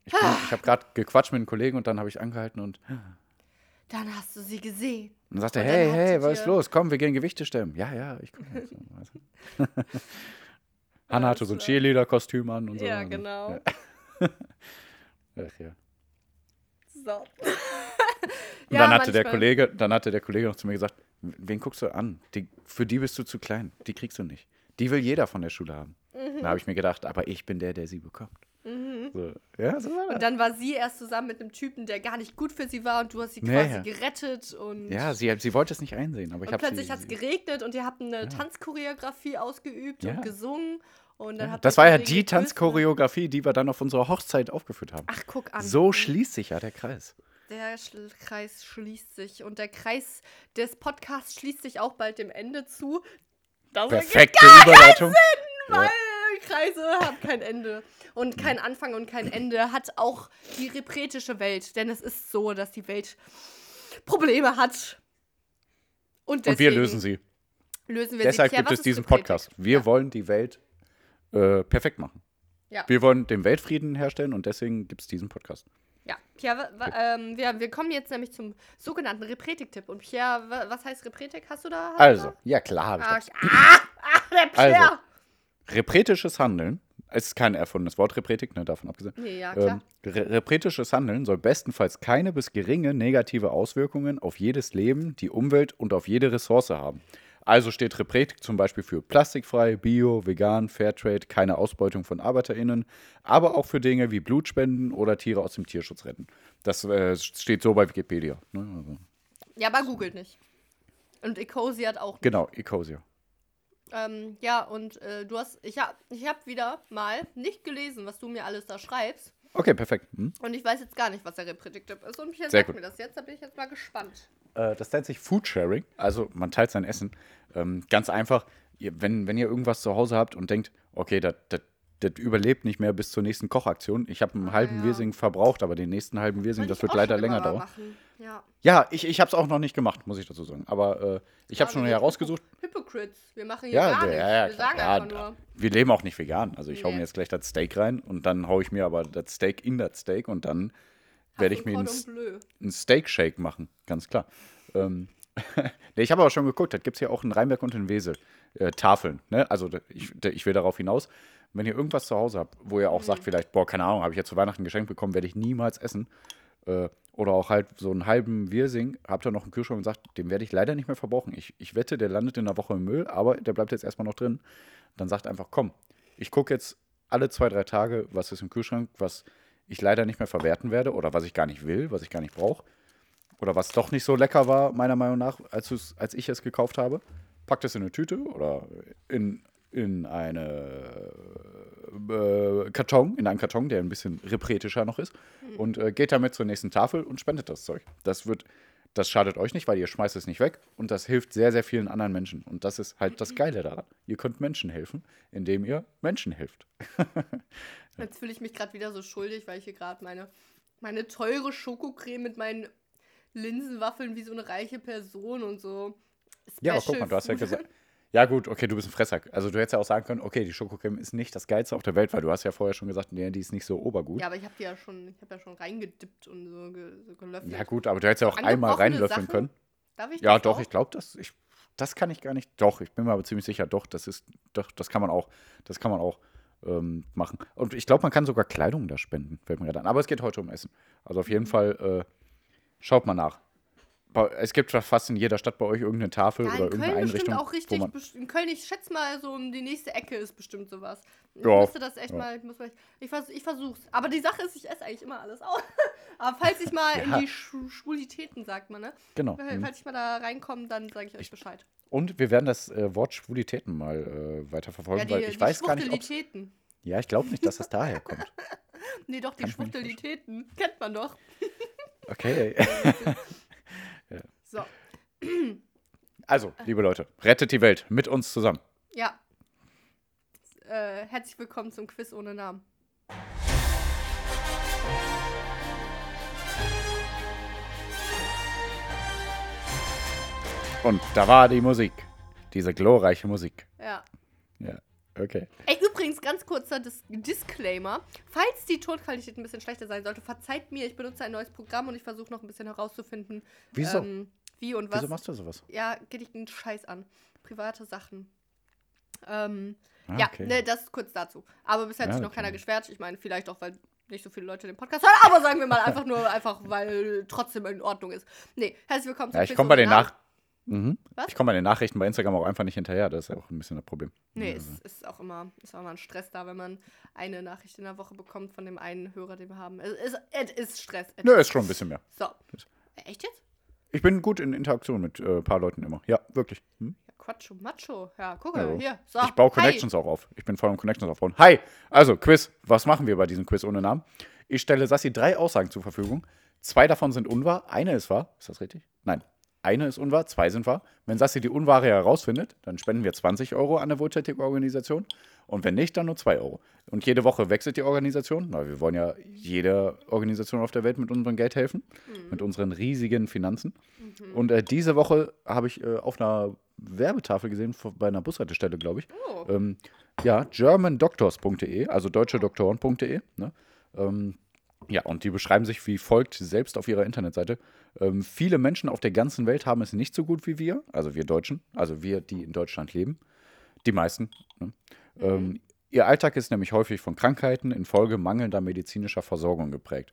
Ich, bin- ich habe gerade gequatscht mit einem Kollegen und dann habe ich angehalten und, Dann hast du sie gesehen. und sagte, Und dann hey, hey, was ist los? Komm, wir gehen Gewichte stemmen. Ja, ja, ich komme. Hanna hatte so ein. Cheerleader-Kostüm an und so. Ja, genau. Ach, ja. So. Und dann hatte der Kollege, dann hatte der Kollege noch zu mir gesagt, wen guckst du an? Die, für die bist du zu klein. Die kriegst du nicht. Die will jeder von der Schule haben. Mhm. Da habe ich mir gedacht, aber ich bin der, der sie bekommt. So, ja, so war das. Und dann war sie erst zusammen mit einem Typen, der gar nicht gut für sie war und du hast sie quasi ja. gerettet und, Ja, sie, sie wollte es nicht einsehen, aber ich und plötzlich hat es geregnet und ihr habt eine Tanzchoreografie ausgeübt Ja. und gesungen. Und dann ja, habt das war ja die Tanzchoreografie, die wir dann auf unserer Hochzeit aufgeführt haben. Ach, guck an. So schließt sich ja der Kreis. Der Schl Kreis schließt sich und der Kreis des Podcasts schließt sich auch bald dem Ende zu. Das Perfekte Überleitung. weil Kreise haben kein Ende. Und kein Anfang und kein Ende hat auch die repretische Welt. Denn es ist so, dass die Welt Probleme hat. Und, Und wir lösen sie. Lösen wir Deshalb sie. Gibt was es diesen? Podcast. Wir wollen die Welt äh, perfekt machen. Ja. Wir wollen den Weltfrieden herstellen und deswegen gibt es diesen Podcast. Ja, Pierre, ähm, wir, wir kommen jetzt nämlich zum sogenannten Repretik-Tipp. Und Pierre, wa- was heißt Repretik? Hast du da? hast Also, da? ja klar. Ah, ah, ah, der Pierre! Also, repretisches Handeln, es ist kein erfundenes Wort, Repretik, ne, davon abgesehen. Nee, ja, klar. Ähm, re repretisches Handeln soll bestenfalls keine bis geringe negative Auswirkungen auf jedes Leben, die Umwelt und auf jede Ressource haben. Also steht Repretik zum Beispiel für plastikfrei, bio, vegan, Fairtrade, keine Ausbeutung von ArbeiterInnen, aber auch für Dinge wie Blutspenden oder Tiere aus dem Tierschutz retten. Das äh, steht so bei Wikipedia. Ne? Also, Ja, aber googelt nicht. Und Ecosia hat auch. genau, Ecosia. Ähm, ja, und äh, du hast. Ich habe ich hab wieder mal nicht gelesen, was du mir alles da schreibst. Okay, perfekt. Hm? Und ich weiß jetzt gar nicht, was der Repretik-Tipp ist. Und Pierre Sehr sagt gut. mir das jetzt. Da bin ich jetzt mal gespannt. Äh, das nennt sich Food Sharing. Also man teilt sein Essen. Ähm, ganz einfach, ihr, wenn, wenn ihr irgendwas zu Hause habt und denkt, okay, das das- überlebt nicht mehr bis zur nächsten Kochaktion. Ich habe einen halben ja. Wirsing verbraucht, aber den nächsten halben Wirsing, das wird leider länger dauern. Ja. Ja, ich, ich habe es auch noch nicht gemacht, muss ich dazu sagen. Aber äh, ich habe Ja, schon herausgesucht. Hypocrites. Wir machen hier Ja, gar nichts. ja, wir sagen einfach nur. wir leben auch nicht vegan. Also ich hau Nee. mir jetzt gleich das Steak rein und dann hau ich mir aber das Steak in das Steak und dann werde ich mir ein, einen Steak Shake machen, ganz klar. Ähm, nee, ich habe aber schon geguckt, das gibt es ja auch in Rheinberg und in Wesel. Äh, Tafeln. Ne? Also ich, ich will darauf hinaus, wenn ihr irgendwas zu Hause habt, wo ihr auch sagt, vielleicht, boah, keine Ahnung, habe ich ja zu Weihnachten geschenkt bekommen, werde ich niemals essen. Äh, oder auch halt so einen halben Wirsing, habt ihr noch einen Kühlschrank und sagt, den werde ich leider nicht mehr verbrauchen. Ich, ich wette, der landet in einer Woche im Müll, aber der bleibt jetzt erstmal noch drin. Dann sagt einfach, komm, ich gucke jetzt alle zwei, drei Tage, was ist im Kühlschrank, was ich leider nicht mehr verwerten werde oder was ich gar nicht will, was ich gar nicht brauche. Oder was doch nicht so lecker war, meiner Meinung nach, als, als ich es gekauft habe. Packt es in eine Tüte oder in, in eine äh, Karton, in einen Karton, der ein bisschen repretischer noch ist, und äh, geht damit zur nächsten Tafel und spendet das Zeug. Das wird, das schadet euch nicht, weil ihr schmeißt es nicht weg und das hilft sehr, sehr vielen anderen Menschen. Und das ist halt das Geile daran. Ihr könnt Menschen helfen, indem ihr Menschen hilft. Jetzt fühle ich mich gerade wieder so schuldig, weil ich hier gerade meine, meine teure Schokocreme mit meinen Linsenwaffeln wie so eine reiche Person und so. Ja, aber guck mal, du hast ja gesagt. Ja, gut, okay, du bist ein Fresser. Also du hättest ja auch sagen können, okay, die Schokocreme ist nicht das Geilste auf der Welt, weil du hast ja vorher schon gesagt, nee, die ist nicht so obergut. Ja, aber ich habe die ja schon, ich habe ja schon reingedippt und so, ge, so gelöffelt. Ja, gut, aber du hättest ja auch einmal reinlöffeln Sachen? können. Darf ich Ja, doch, auch? ich glaube, das, ich, das kann ich gar nicht. Doch, ich bin mir aber ziemlich sicher, doch, das ist, doch, das kann man auch, das kann man auch ähm, machen. Und ich glaube, man kann sogar Kleidung da spenden, fällt mir gerade an. Aber es geht heute um Essen. Also auf Mhm. jeden Fall, äh, schaut mal nach. Es gibt fast in jeder Stadt bei euch irgendeine Tafel Ja, oder in irgendeine Köln Einrichtung. auch wo richtig. man, best- In Köln, ich schätze mal, so um die nächste Ecke ist bestimmt sowas. Ich Ja, müsste das echt ja. mal, ich, muss mal ich, vers, ich versuch's. Aber die Sache ist, ich esse eigentlich immer alles auf. Aber falls ich mal Ja. in die Sch Schwulitäten, sagt man, ne? genau. Falls Mhm. ich mal da reinkomme, dann sage ich euch Bescheid. Und wir werden das äh, Wort Schwulitäten mal äh, weiterverfolgen, Ja, die, weil ich weiß gar nicht, ob Schwuchtelitäten. Ja, ich glaube nicht, dass das daher kommt. Nee, doch, die Schwuchtelitäten. Kennt man doch. Okay. So, Also, liebe Leute, rettet die Welt mit uns zusammen. ja. Äh, herzlich willkommen zum Quiz ohne Namen. Und da war die Musik. Diese glorreiche Musik. Ja. Ja, okay. Ey, übrigens, ganz kurzer Dis Disclaimer. Falls die Tonqualität ein bisschen schlechter sein sollte, verzeiht mir, ich benutze ein neues Programm und ich versuche noch ein bisschen herauszufinden, Wieso? ähm, wie und was. Wieso machst du sowas? ja, geht dich einen Scheiß an. Private Sachen. Ähm, Ah, ja, okay. ne, das kurz dazu. Aber bisher hat Ja, sich noch okay. keiner geschwert. Ich meine, vielleicht auch, weil nicht so viele Leute den Podcast hören, aber sagen wir mal einfach nur, einfach, weil trotzdem in Ordnung ist. Nee, herzlich willkommen Ja, ich komme bei den. Nach mhm. Was? Ich komme bei den Nachrichten bei Instagram auch einfach nicht hinterher. Das ist auch ein bisschen das Problem. Nee, Ja, es ist auch immer, ist auch immer ein Stress da, wenn man eine Nachricht in der Woche bekommt von dem einen Hörer, den wir haben. Es ist, es ist Stress. Es Nö, ist schon ein bisschen mehr. So. Echt jetzt? Ich bin gut in Interaktion mit ein äh, paar Leuten immer. Ja, wirklich. Hm? Ja, Quatscho, Macho. Ja, guck mal, so. hier. So. Ich baue hi. Connections auch auf. Ich bin voll am Connections aufbauen. Hi! Also, Quiz. Was machen wir bei diesem Quiz ohne Namen? Ich stelle Sassi drei Aussagen zur Verfügung. Zwei davon sind unwahr, eine ist wahr. Ist das richtig? Nein. Eine ist unwahr, zwei sind wahr. Wenn Sassi die Unwahre herausfindet, dann spenden wir 20 Euro an eine wohltätige Organisation. Und wenn nicht, dann nur 2 Euro. Und jede Woche wechselt die Organisation, weil wir wollen ja jeder Organisation auf der Welt mit unserem Geld helfen, mit unseren riesigen Finanzen. Und äh, diese Woche habe ich äh, auf einer Werbetafel gesehen, bei einer Bushaltestelle, glaube ich. Oh. Ähm, ja, germandoctors.de, also deutschedoktoren.de. Ne? Ähm, ja, und die beschreiben sich wie folgt selbst auf ihrer Internetseite. Ähm, viele Menschen auf der ganzen Welt haben es nicht so gut wie wir, also wir Deutschen, also wir, die in Deutschland leben. Die meisten. Ne? Ähm, ihr Alltag ist nämlich häufig von Krankheiten infolge mangelnder medizinischer Versorgung geprägt.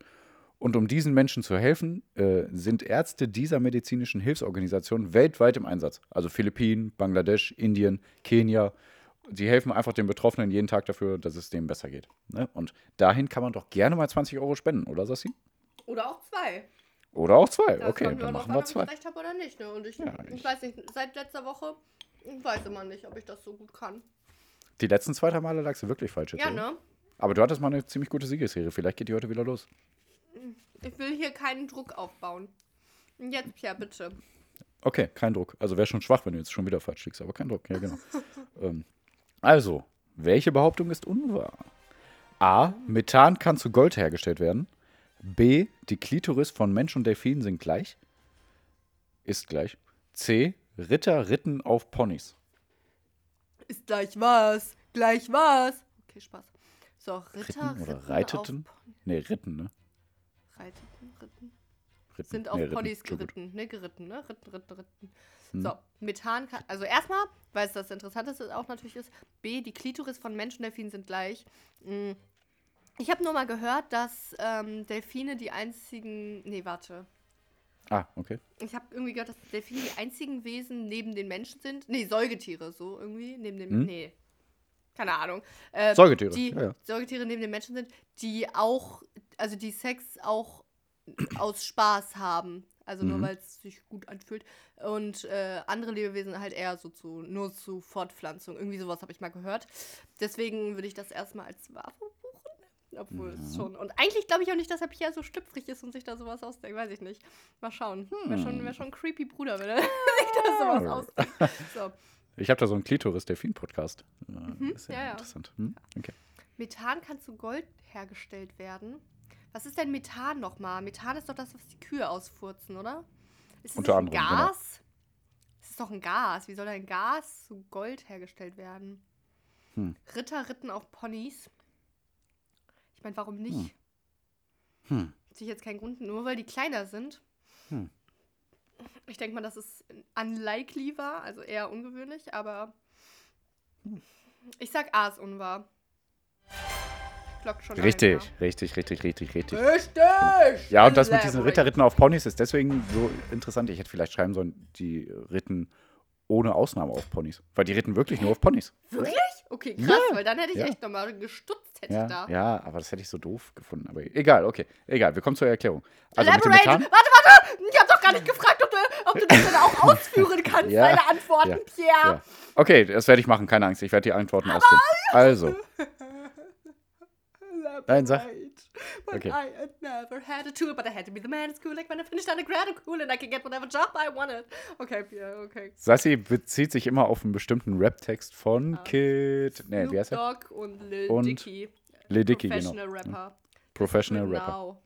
Und um diesen Menschen zu helfen, äh, sind Ärzte dieser medizinischen Hilfsorganisationen weltweit im Einsatz. Also Philippinen, Bangladesch, Indien, Kenia. Sie helfen einfach den Betroffenen jeden Tag dafür, dass es denen besser geht. Ne? Und dahin kann man doch gerne mal 20 Euro spenden, oder Sassi? Oder auch zwei. Oder auch zwei. Das okay, dann machen an, wir ob zwei. ich recht habe oder nicht. Ne? Und ich, Ja, ich, ich- weiß nicht, seit letzter Woche weiß immer nicht, ob ich das so gut kann. Die letzten zwei, drei Male lagst du wirklich falsch. Ja, ne? Aber du hattest mal eine ziemlich gute Siegesserie. Vielleicht geht die heute wieder los. Ich will hier keinen Druck aufbauen. Jetzt, Pierre, bitte. Okay, kein Druck. Also wäre schon schwach, wenn du jetzt schon wieder falsch liegst, aber kein Druck. Ja, genau. ähm, also, welche Behauptung ist unwahr? A. Methan kann zu Gold hergestellt werden. B. Die Klitoris von Mensch und Delfin sind gleich. Ist gleich. C. Ritter ritten auf Ponys. Ist gleich was. Gleich was. Okay, Spaß. So, Ritter, Ritten oder Ritten reiteten? Nee, ritten, ne? reiteten, Ritten. Ritten. Sind auf nee. Ponys geritten, ne? Geritten, ne? Ritten, ritten, ritten. Hm. So, Methan kann, also erstmal, weil es das Interessanteste auch natürlich ist, B, die Klitoris von Menschendelfinen sind gleich. Mm. Ich habe nur mal gehört, dass ähm, Delfine die einzigen, nee, warte. Ah, okay. Ich habe irgendwie gehört, dass Delfine die einzigen Wesen neben den Menschen sind. Nee, Säugetiere, so irgendwie. Neben den, Hm? nee. Keine Ahnung. Äh, Säugetiere, Die ja, ja. Säugetiere neben den Menschen sind, die auch, also die Sex auch aus Spaß haben. Also nur Mhm. weil es sich gut anfühlt. Und äh, andere Lebewesen halt eher so zu, nur zu Fortpflanzung. Irgendwie sowas habe ich mal gehört. Deswegen würde ich das erstmal als Waffe buchen. Obwohl es Mhm. schon. Und eigentlich glaube ich auch nicht, dass er Pierre so stüpfrig ist und sich da sowas ausdenkt. Weiß ich nicht. Mal schauen. Wäre schon, wär schon ein creepy Bruder, wenn er sich da sowas ausdenkt. So. Ich habe da so einen Klitoris-Delfin-Podcast. Äh, ist ja, ja. interessant. Hm? Okay. Methan kann zu Gold hergestellt werden. Was ist denn Methan nochmal? Methan ist doch das, was die Kühe ausfurzen, oder? Ist das Unter nicht ein anderem, genau. Gas? Es ist doch ein Gas. Wie soll ein Gas zu Gold hergestellt werden? Hm. Ritter ritten auf Ponys. Ich meine, warum nicht? Hm. Hm. Sehe ich jetzt keinen Grund, nur weil die kleiner sind. Hm. Ich denke mal, dass es unlikely war, also eher ungewöhnlich, aber ich sag A ist unwahr. Schon Richtig, richtig, richtig, richtig, richtig. Richtig! Ja, und das mit diesen. Ritterritten auf Ponys ist deswegen so interessant. Ich hätte vielleicht schreiben sollen, die ritten ohne Ausnahme auf Ponys. Weil die ritten wirklich nur auf Ponys. Wirklich? Okay, krass, Ja, weil dann hätte ich ja. echt nochmal gestutzt, hätte Ja, ich da. ja, aber das hätte ich so doof gefunden. Aber egal, okay. Egal, wir kommen zur Erklärung. Also mit dem Elaborate! Methan. Warte, warte! Ich hab doch gar nicht gefragt, ob du, ob du das dann auch ausführen kannst, deine Antworten, Pierre. Okay, das werde ich machen, keine Angst. Ich werde die Antworten ausführen. Also, Nein, sag. But Okay. I had never had a tour, but I had to be the man at school. Like when I finished undergrad, I'm cool and I can get whatever job I wanted. Okay, Pierre, okay. Sassi bezieht sich immer auf einen bestimmten Rap-Text von Kid. Nee, Snoop wie heißt er? Dogg und Lil Dicky. Lil Dicky, genau. Professional Rapper. Professional. Rapper.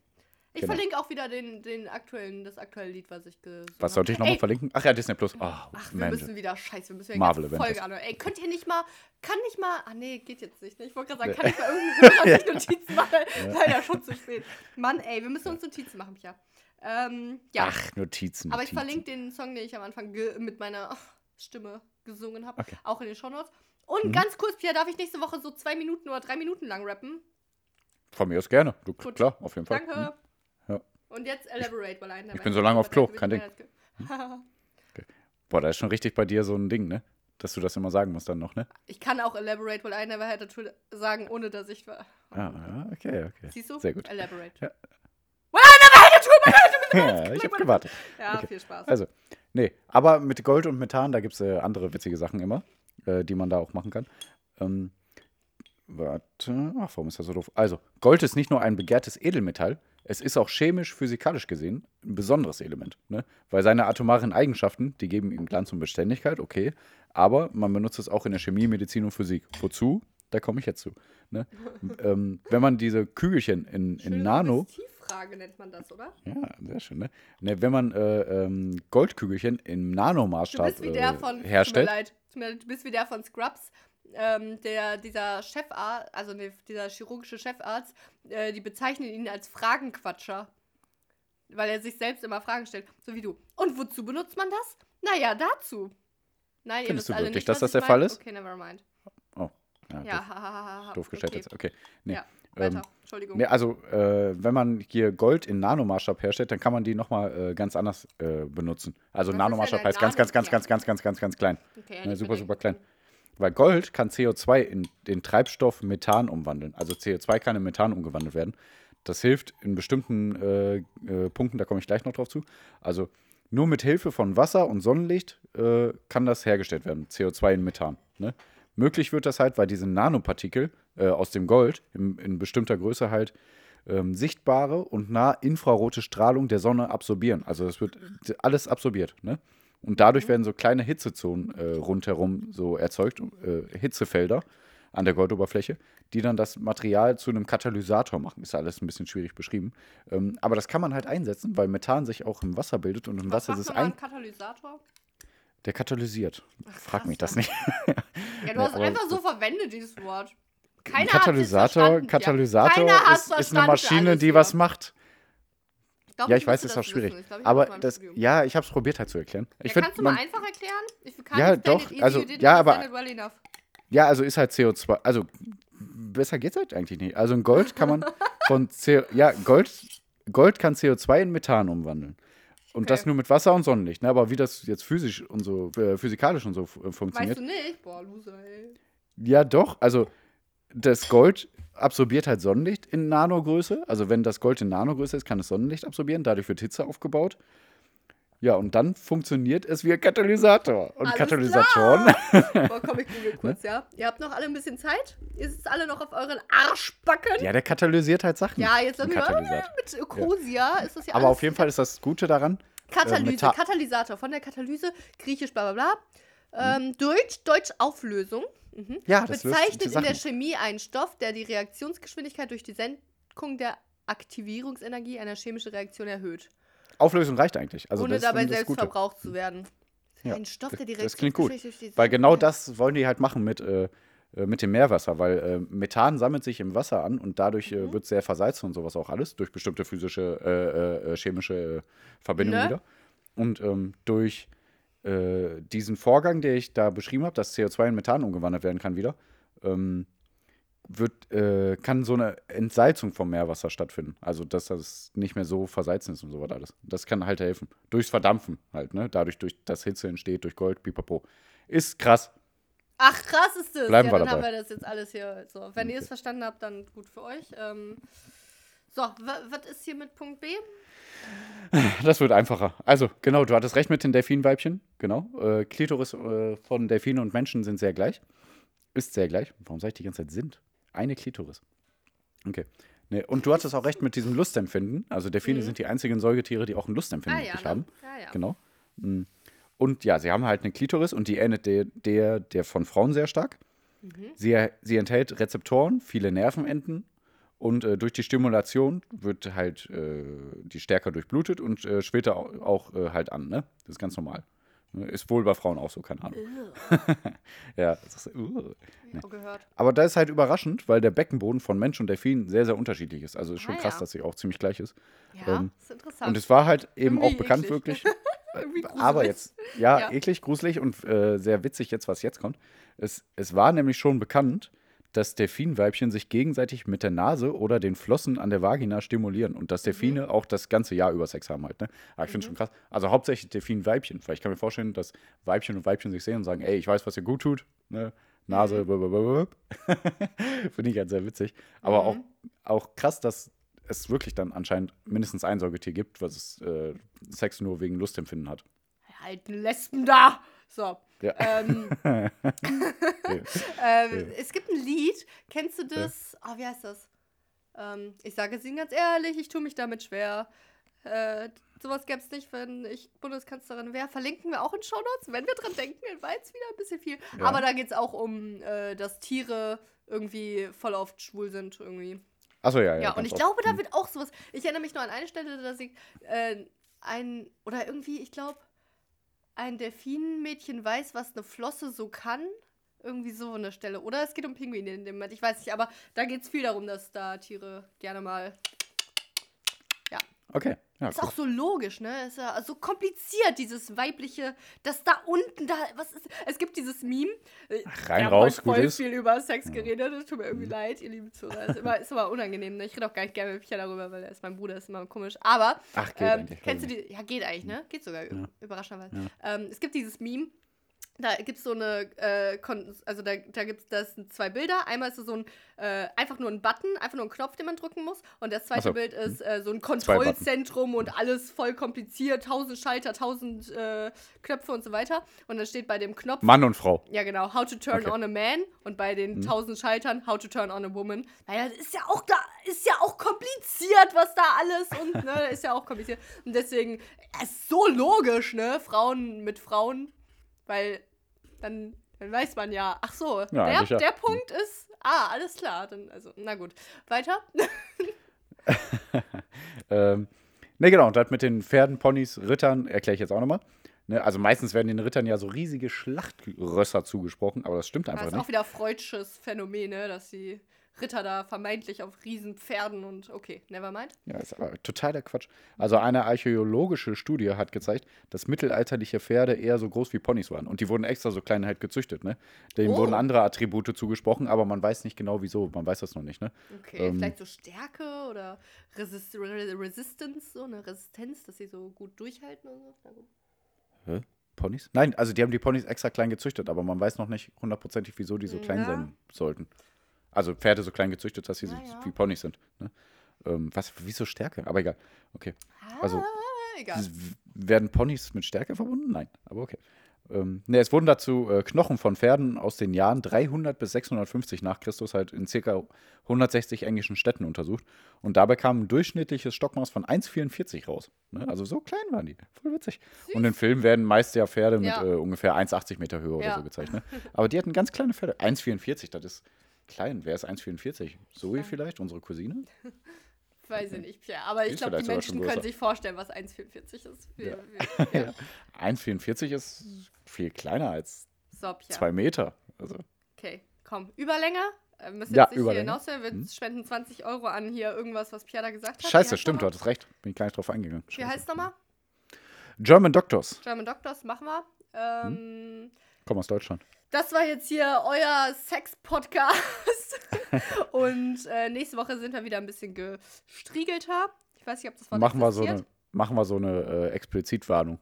Ich Genau. verlinke auch wieder den, den aktuellen, das aktuelle Lied, was ich gesungen Was sollte ich habe. nochmal verlinken? Ach ja, Disney Plus. Oh, Ach, wir Mensch. müssen wieder, scheiße, wir müssen wieder Marvel Folge Avengers. anhören. Ey, könnt ihr nicht mal, kann nicht mal, ah nee, geht jetzt nicht. ne? Ich wollte gerade sagen, kann ich mal irgendeine sich Notizen machen? Leider schon zu spät. Mann, ey, wir müssen uns Notizen machen, Pia. Ähm, ja, Ach, Notizen. aber ich Notizen. verlinke den Song, den ich am Anfang mit meiner ach, Stimme gesungen habe, Okay. auch in den Shownotes. Und Mhm. ganz kurz, Pia, darf ich nächste Woche so zwei Minuten oder drei Minuten lang rappen? Von mir aus gerne. Du, Gut. klar, auf jeden Fall. Danke. Hm. Und jetzt elaborate, weil einer ich bin so lange auf Klo, kein Ding. Ding. Boah, da ist schon richtig bei dir so ein Ding, ne? Dass du das immer sagen musst dann noch, ne? Ich kann auch elaborate, weil I never had a tool sagen, ohne dass ich war. Ah, ja, okay, okay. Siehst du? Sehr gut. Elaborate. Ja. Well, I never had a tool, ja, ich habe gewartet. Ja, Okay. viel Spaß. Also, nee, aber mit Gold und Methan, da gibt es äh, andere witzige Sachen immer, äh, die man da auch machen kann. Ähm, warte, ach, warum ist das so doof? Also, Gold ist nicht nur ein begehrtes Edelmetall, es ist auch chemisch, physikalisch gesehen ein besonderes Element. Ne? Weil seine atomaren Eigenschaften, die geben ihm Glanz und Beständigkeit, okay, aber man benutzt es auch in der Chemie, Medizin und Physik. Wozu? Da komme ich jetzt zu. Ne? ähm, wenn man diese Kügelchen in, in Nano. Suggestivfrage nennt man das, oder? Ja, sehr schön, ne? ne wenn man äh, ähm, Goldkügelchen im Du Nanomaßstab bist wie der äh, von, herstellt. Tut mir leid, tut mir leid, du bist wie der von Scrubs, ähm, der, dieser Chefarzt, also ne, dieser chirurgische Chefarzt, äh, die bezeichnen ihn als Fragenquatscher. Weil er sich selbst immer Fragen stellt, so wie du. Und wozu benutzt man das? Naja, dazu. Nein, Findest du wirklich, nicht, dass das der Fall ist? Okay, never mind. Oh, ja, Ja, doof, doof gestellt okay. jetzt. Okay. Nee. Ja, weiter. Ähm, Entschuldigung. nee, also, äh, wenn man hier Gold in Nanomaßstab herstellt, dann kann man die nochmal äh, ganz anders äh, benutzen. Also, Was Nanomaßstab heißt ganz, ganz, ganz, ganz, ganz, ganz, ganz, ganz klein. okay, Ne, nicht super, super klein. Weil Gold kann CO2 in den Treibstoff Methan umwandeln. Also CO2 kann in Methan umgewandelt werden. Das hilft in bestimmten äh, äh, Punkten, da komme ich gleich noch drauf zu. Also nur mit Hilfe von Wasser und Sonnenlicht äh, kann das hergestellt werden, CO2 in Methan. Ne? Möglich wird das halt, weil diese Nanopartikel äh, aus dem Gold in, in bestimmter Größe halt ähm, sichtbare und nah infrarote Strahlung der Sonne absorbieren. Also das wird alles absorbiert. Ne? Und dadurch werden so kleine Hitzezonen äh, rundherum so erzeugt, äh, Hitzefelder an der Goldoberfläche, die dann das Material zu einem Katalysator machen. Ist ja alles ein bisschen schwierig beschrieben. Ähm, aber das kann man halt einsetzen, weil Methan sich auch im Wasser bildet und im Was Wasser ist es ein. Katalysator? Der katalysiert. Frag krass, mich das nicht. Ja, du hast einfach so verwendet, dieses Wort. Ein Keiner Katalysator, hat Katalysator Keiner hat's ist, ist eine Maschine, die was macht. Glaub, ja, ich weiß, es ist auch schwierig. Ich glaub, ich aber das, Studium. ja, ich habe es probiert halt zu erklären. Ich Ja, find, kannst du man, mal einfach erklären? Ich kann Ja, doch, it also, you ja, aber- well. Ja, also ist halt CO2, also besser geht's halt eigentlich nicht. Also in Gold kann man von CO, ja, Gold, Gold kann CO2 in Methan umwandeln. Und Okay. das nur mit Wasser und Sonnenlicht. Ne? Aber wie das jetzt physisch und so, äh, physikalisch und so äh, Weißt funktioniert. du nicht? Boah, Loser, ey. Ja, doch. Also das Gold absorbiert halt Sonnenlicht in Nanogröße. Also wenn das Gold in Nanogröße ist, kann es Sonnenlicht absorbieren. Dadurch wird Hitze aufgebaut. Ja, und dann funktioniert es wie ein Katalysator. Und Alles Katalysatoren. Boah, komm, ich google kurz, ja? Ihr habt noch alle ein bisschen Zeit? Ihr sitzt alle noch auf euren Arschbacken? ja, der katalysiert halt Sachen. Ja, jetzt lassen wir mit Ökosia ist das ja Aber auf jeden Fall ist das Gute daran. Katalyse, Meta- Katalysator, von der Katalyse, griechisch bla bla bla. Ähm, Deutsch, Deutsch Auflösung. Mhm. Ja, das Bezeichnet die in der. Chemie einen Stoff, der die Reaktionsgeschwindigkeit durch die Senkung der Aktivierungsenergie einer chemischen Reaktion erhöht, Auflösung reicht eigentlich. Also ohne dabei selbst Gute. verbraucht zu werden. Ein Stoff, der direkt das klingt gut. durch die Weil genau das wollen die halt machen mit, äh, äh, mit dem Meerwasser, weil äh, Methan sammelt sich im Wasser an und dadurch Mhm. äh, wird sehr versalzt und sowas auch alles, durch bestimmte physische, äh, äh, äh, chemische äh, Verbindungen Ne? wieder. Und ähm, durch äh, diesen Vorgang, den ich da beschrieben habe, dass CO2 in Methan umgewandelt werden kann wieder, ähm, wird, äh, kann so eine Entsalzung vom Meerwasser stattfinden. Also, dass das nicht mehr so versalzen ist und so was alles. Das kann halt helfen. Durchs Verdampfen halt, ne? Dadurch, durch das Hitze entsteht, durch Gold, pipapo. Ist krass. Ach, krass ist das. Bleiben ja, wir dann dabei. haben wir das jetzt alles hier. So, wenn ihr es verstanden habt, dann gut für euch. Ähm, so, wa- was ist hier mit Punkt B? Das wird einfacher. Also, genau, du hattest recht mit den Delfinweibchen. Genau. Äh, Klitoris äh, von Delfinen und Menschen sind sehr gleich. Ist sehr gleich. Warum sage ich die ganze Zeit sind? Eine Klitoris. Okay. Nee, und du hattest auch recht mit diesem Lustempfinden. Also, Delfine sind die einzigen Säugetiere, die auch ein Lustempfinden Mhm. Ah ja, ne? haben. Ja, ja. Genau. Mm. Und ja, sie haben halt eine Klitoris und die ähnelt der, der, der von Frauen sehr stark. Mhm. Sie, sie enthält Rezeptoren, viele Nervenenden und äh, durch die Stimulation wird halt äh, die stärker durchblutet und äh, später auch, auch äh, halt an. Ne? Das ist ganz normal. Ne? Ist wohl bei Frauen auch so, keine Ahnung. ja, das ist, uh. Gehört. Aber da ist halt überraschend, weil der Beckenboden von Mensch und Delfin sehr, sehr unterschiedlich ist. Also ist schon Ah, krass, ja. dass sie auch ziemlich gleich ist. Ja, Ähm, ist interessant. Und es war halt eben Irgendwie auch bekannt eklig. wirklich. Irgendwie aber jetzt, ja, Ja. eklig, gruselig und äh, sehr witzig jetzt, was jetzt kommt. Es, es war nämlich schon bekannt, dass Delfinweibchen sich gegenseitig mit der Nase oder den Flossen an der Vagina stimulieren und dass Delfine Mhm. auch das ganze Jahr über Sex haben halt. Ne? Aber ich finde es schon krass. Also hauptsächlich Delfinweibchen, weil ich kann mir vorstellen, dass Weibchen und Weibchen sich sehen und sagen, ey, ich weiß, was dir gut tut. Ne? Nase, Mhm. finde ich halt sehr witzig. Aber Mhm. auch, auch krass, dass es wirklich dann anscheinend mindestens ein Säugetier gibt, was es, äh, Sex nur wegen Lustempfinden hat. Alten Lesben da! So. Ja. Ähm, ähm, Es gibt ein Lied, kennst du das? Ah, wie heißt das? Ähm, ich sage es Ihnen ganz ehrlich, ich tue mich damit schwer. Äh, sowas gäbe es nicht, wenn ich Bundeskanzlerin wäre. Verlinken wir auch in Shownotes, wenn wir dran denken. War jetzt wieder ein bisschen viel. Ja. Aber da geht es auch um, äh, dass Tiere irgendwie voll oft schwul sind irgendwie. Achso, ja, ja. Ja, und ich oft. glaube, da wird auch sowas. Ich erinnere mich nur an eine Stelle, dass ich äh, ein. Oder irgendwie, ich glaube, ein Delfinmädchen weiß, was eine Flosse so kann. Irgendwie so eine Stelle. Oder es geht um Pinguine in dem Moment. Ich weiß nicht, aber da geht es viel darum, dass da Tiere gerne mal. Okay, ja, Ist cool. auch so logisch, ne? Ist ja so kompliziert, dieses weibliche, das da unten, da, was ist. Es gibt dieses Meme. äh, Ach, rein, raus, heute gut voll ist. viel über Sex geredet. Das tut mir irgendwie leid, ihr lieben Zuhörer. Ist immer, ist immer unangenehm. Ne? Ich rede auch gar nicht gerne mit Micha darüber, weil er ist mein Bruder, ist immer komisch. Aber, Ach, geht ähm, eigentlich, kennst du die? Ja, geht eigentlich, ne? Geht sogar, Ja. überraschenderweise. Ähm, es gibt dieses Meme. Da gibt es so eine, äh, also da, da gibt es das sind zwei Bilder. Einmal ist es so ein, äh, einfach nur ein Button, einfach nur ein Knopf, den man drücken muss. Und das zweite so. Bild ist äh, so ein. Kontrollzentrum und alles voll kompliziert. Tausend Schalter, tausend äh, Knöpfe und so weiter. Und dann steht bei dem Knopf, Mann und Frau. ja genau, how to turn Okay. on a man. Und bei den tausend Schaltern, how to turn on a woman. Naja, das ist ja auch da, ist ja auch kompliziert, was da alles und, ne, ist ja auch kompliziert. Und deswegen, es ist so logisch, ne, Frauen mit Frauen, weil dann, dann weiß man ja, ach so, der, ja. der Punkt ist, ah, alles klar, dann, also, na gut. Weiter? Ähm, ne, genau, und das mit den Pferden, Ponys, Rittern erkläre ich jetzt auch nochmal. Ne, also meistens werden den Rittern ja so riesige Schlachtrösser zugesprochen, aber das stimmt Das einfach ist nicht. auch wieder freudsches Phänomen, ne, dass die Ritter da vermeintlich auf Riesenpferden und, okay, never mind. Ja, ist aber totaler Quatsch. Also eine archäologische Studie hat gezeigt, dass mittelalterliche Pferde eher so groß wie Ponys waren. Und die wurden extra so klein halt gezüchtet, ne? Denen Oh. wurden andere Attribute zugesprochen, aber man weiß nicht genau wieso. Man weiß das noch nicht, ne? Okay, Ähm. vielleicht so Stärke oder Resist Re Resistance, so eine Resistenz, dass sie so gut durchhalten oder so. Na gut. Hä? Ponys? Nein, also die haben die Ponys extra klein gezüchtet, aber man weiß noch nicht hundertprozentig, wieso die so klein Ja. sein sollten. Also Pferde so klein gezüchtet, dass sie so Ja, ja. wie Ponys sind. Ne? Ähm, was, wieso Stärke? Aber egal. Okay. Also, Ah, egal. werden Ponys mit Stärke verbunden? Nein, aber okay. Ähm, ne, es wurden dazu äh, Knochen von Pferden aus den Jahren 300 bis 650 nach Christus halt in circa 160 englischen Städten untersucht. Und dabei kam ein durchschnittliches Stockmaß von 1,44 raus. Ne? Also so klein waren die. Voll witzig. Und in Filmen werden meist ja Pferde mit Ja. äh, ungefähr 1,80 Meter Höhe oder Ja. so gezeigt. Ne? Aber die hatten ganz kleine Pferde. 1,44, das ist klein. Wer ist 1,44? Zoe vielleicht, unsere Cousine? Weiß ich nicht, Pierre. Aber ich glaube, die Menschen können sich vorstellen, was 1,44 ist. Ja. ja. 1,44 ist viel kleiner als So, zwei Meter. Also, Okay, komm. Überlänge? Äh, Wir müssen Ja, jetzt nicht Überlänge. hier hinaus. Wir Hm. spenden 20 Euro an hier irgendwas, was Pierre da gesagt hat. Scheiße, stimmt, du hattest recht. Bin ich gar nicht drauf eingegangen. Wie Scheiße. heißt nochmal? German Doctors. German Doctors, machen wir. Ähm, Hm? Komm aus Deutschland. Das war jetzt hier euer Sex-Podcast. Und äh, nächste Woche sind wir wieder ein bisschen gestriegelter. Ich weiß nicht, ob das Wort Machen wir, so eine, machen wir so eine äh, Explizitwarnung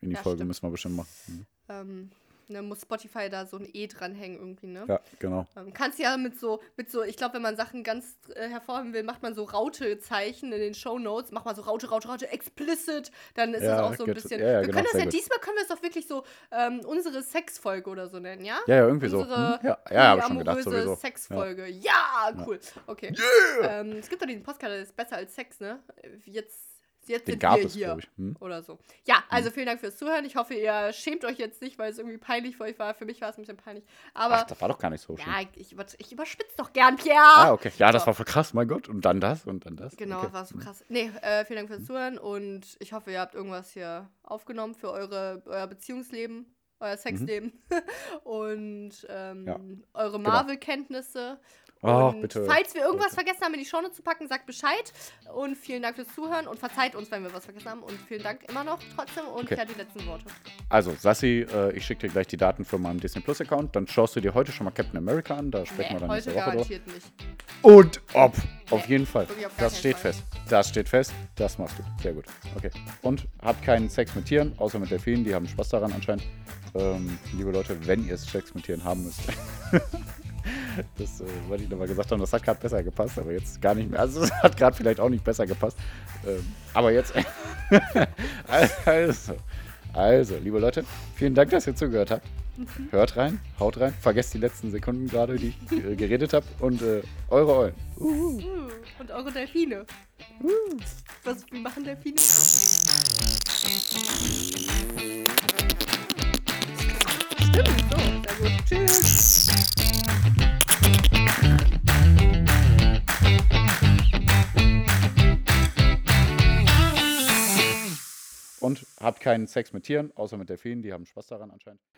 in die Ja, Folge, stimmt. müssen wir bestimmt machen. Mhm. Ähm, ne, muss Spotify da so ein E dranhängen irgendwie, ne? Ja, genau. Ähm, kannst ja mit so, mit so, ich glaube, wenn man Sachen ganz äh, hervorheben will, macht man so Raute-Zeichen in den Shownotes, macht man so Raute, Raute, Raute, explicit, dann ist Ja, das auch so ein bisschen. ja, ja, wir genau, können das ja, gut. diesmal können wir es doch wirklich so ähm, unsere Sexfolge oder so nennen, ja? Ja, ja, irgendwie so. Unsere Hm? Ja, ja habe ich schon gedacht, sowieso. Sexfolge. Ja, cool. Okay. Ähm, es gibt doch diesen Podcast, der ist besser als Sex, ne? Jetzt, jetzt Den sind gab wir es, hier. ich. Hm? Oder so. Ja, also vielen Dank fürs Zuhören. Ich hoffe, ihr schämt euch jetzt nicht, weil es irgendwie peinlich für euch war. Für mich war es ein bisschen peinlich. Aber Ach, das war doch gar nicht so schlimm. ja, ich, ich überspitze doch gern, Pierre. Ah, okay. Ja, das So. war voll krass, mein Gott. Und dann das und dann das. Genau, okay. war so krass. Nee, äh, vielen Dank fürs Zuhören und ich hoffe, ihr habt irgendwas hier aufgenommen für eure, euer Beziehungsleben, euer Sexleben und ähm, Mhm. Ja, eure Marvel-Kenntnisse. Oh, bitte. falls wir irgendwas Bitte. vergessen haben, in die Shownotes zu packen, sagt Bescheid. Und vielen Dank fürs Zuhören und verzeiht uns, wenn wir was vergessen haben. Und vielen Dank immer noch trotzdem und Okay. ja, die letzten Worte. Also, Sassi, äh, ich schicke dir gleich die Daten von meinem Disney Plus Account. Dann schaust du dir heute schon mal Captain America an. Da sprechen Nee, wir dann heute nächste Woche garantiert nicht. Und ob. Auf jeden Fall. auf Das steht Fall. fest. Das steht fest. Das machst du. Sehr gut. Okay. Und habt keinen Sex mit Tieren, außer mit Delfinen. Die haben Spaß daran anscheinend. Ähm, liebe Leute, wenn ihr Sex mit Tieren haben müsst. das äh, wollte ich nochmal gesagt haben. Das hat gerade besser gepasst, aber jetzt gar nicht mehr. Also, es hat gerade vielleicht auch nicht besser gepasst. Ähm, aber jetzt. also. Also, liebe Leute, vielen Dank, dass ihr zugehört habt. Hört rein, haut rein, vergesst die letzten Sekunden gerade, die ich äh, geredet habe und äh, eure Eulen. Uh, und eure Delfine. Uh, was, wie machen Delfine? Stimmt, so, gut. Tschüss. Und habt keinen Sex mit Tieren, außer mit Delfinen, die haben Spaß daran anscheinend.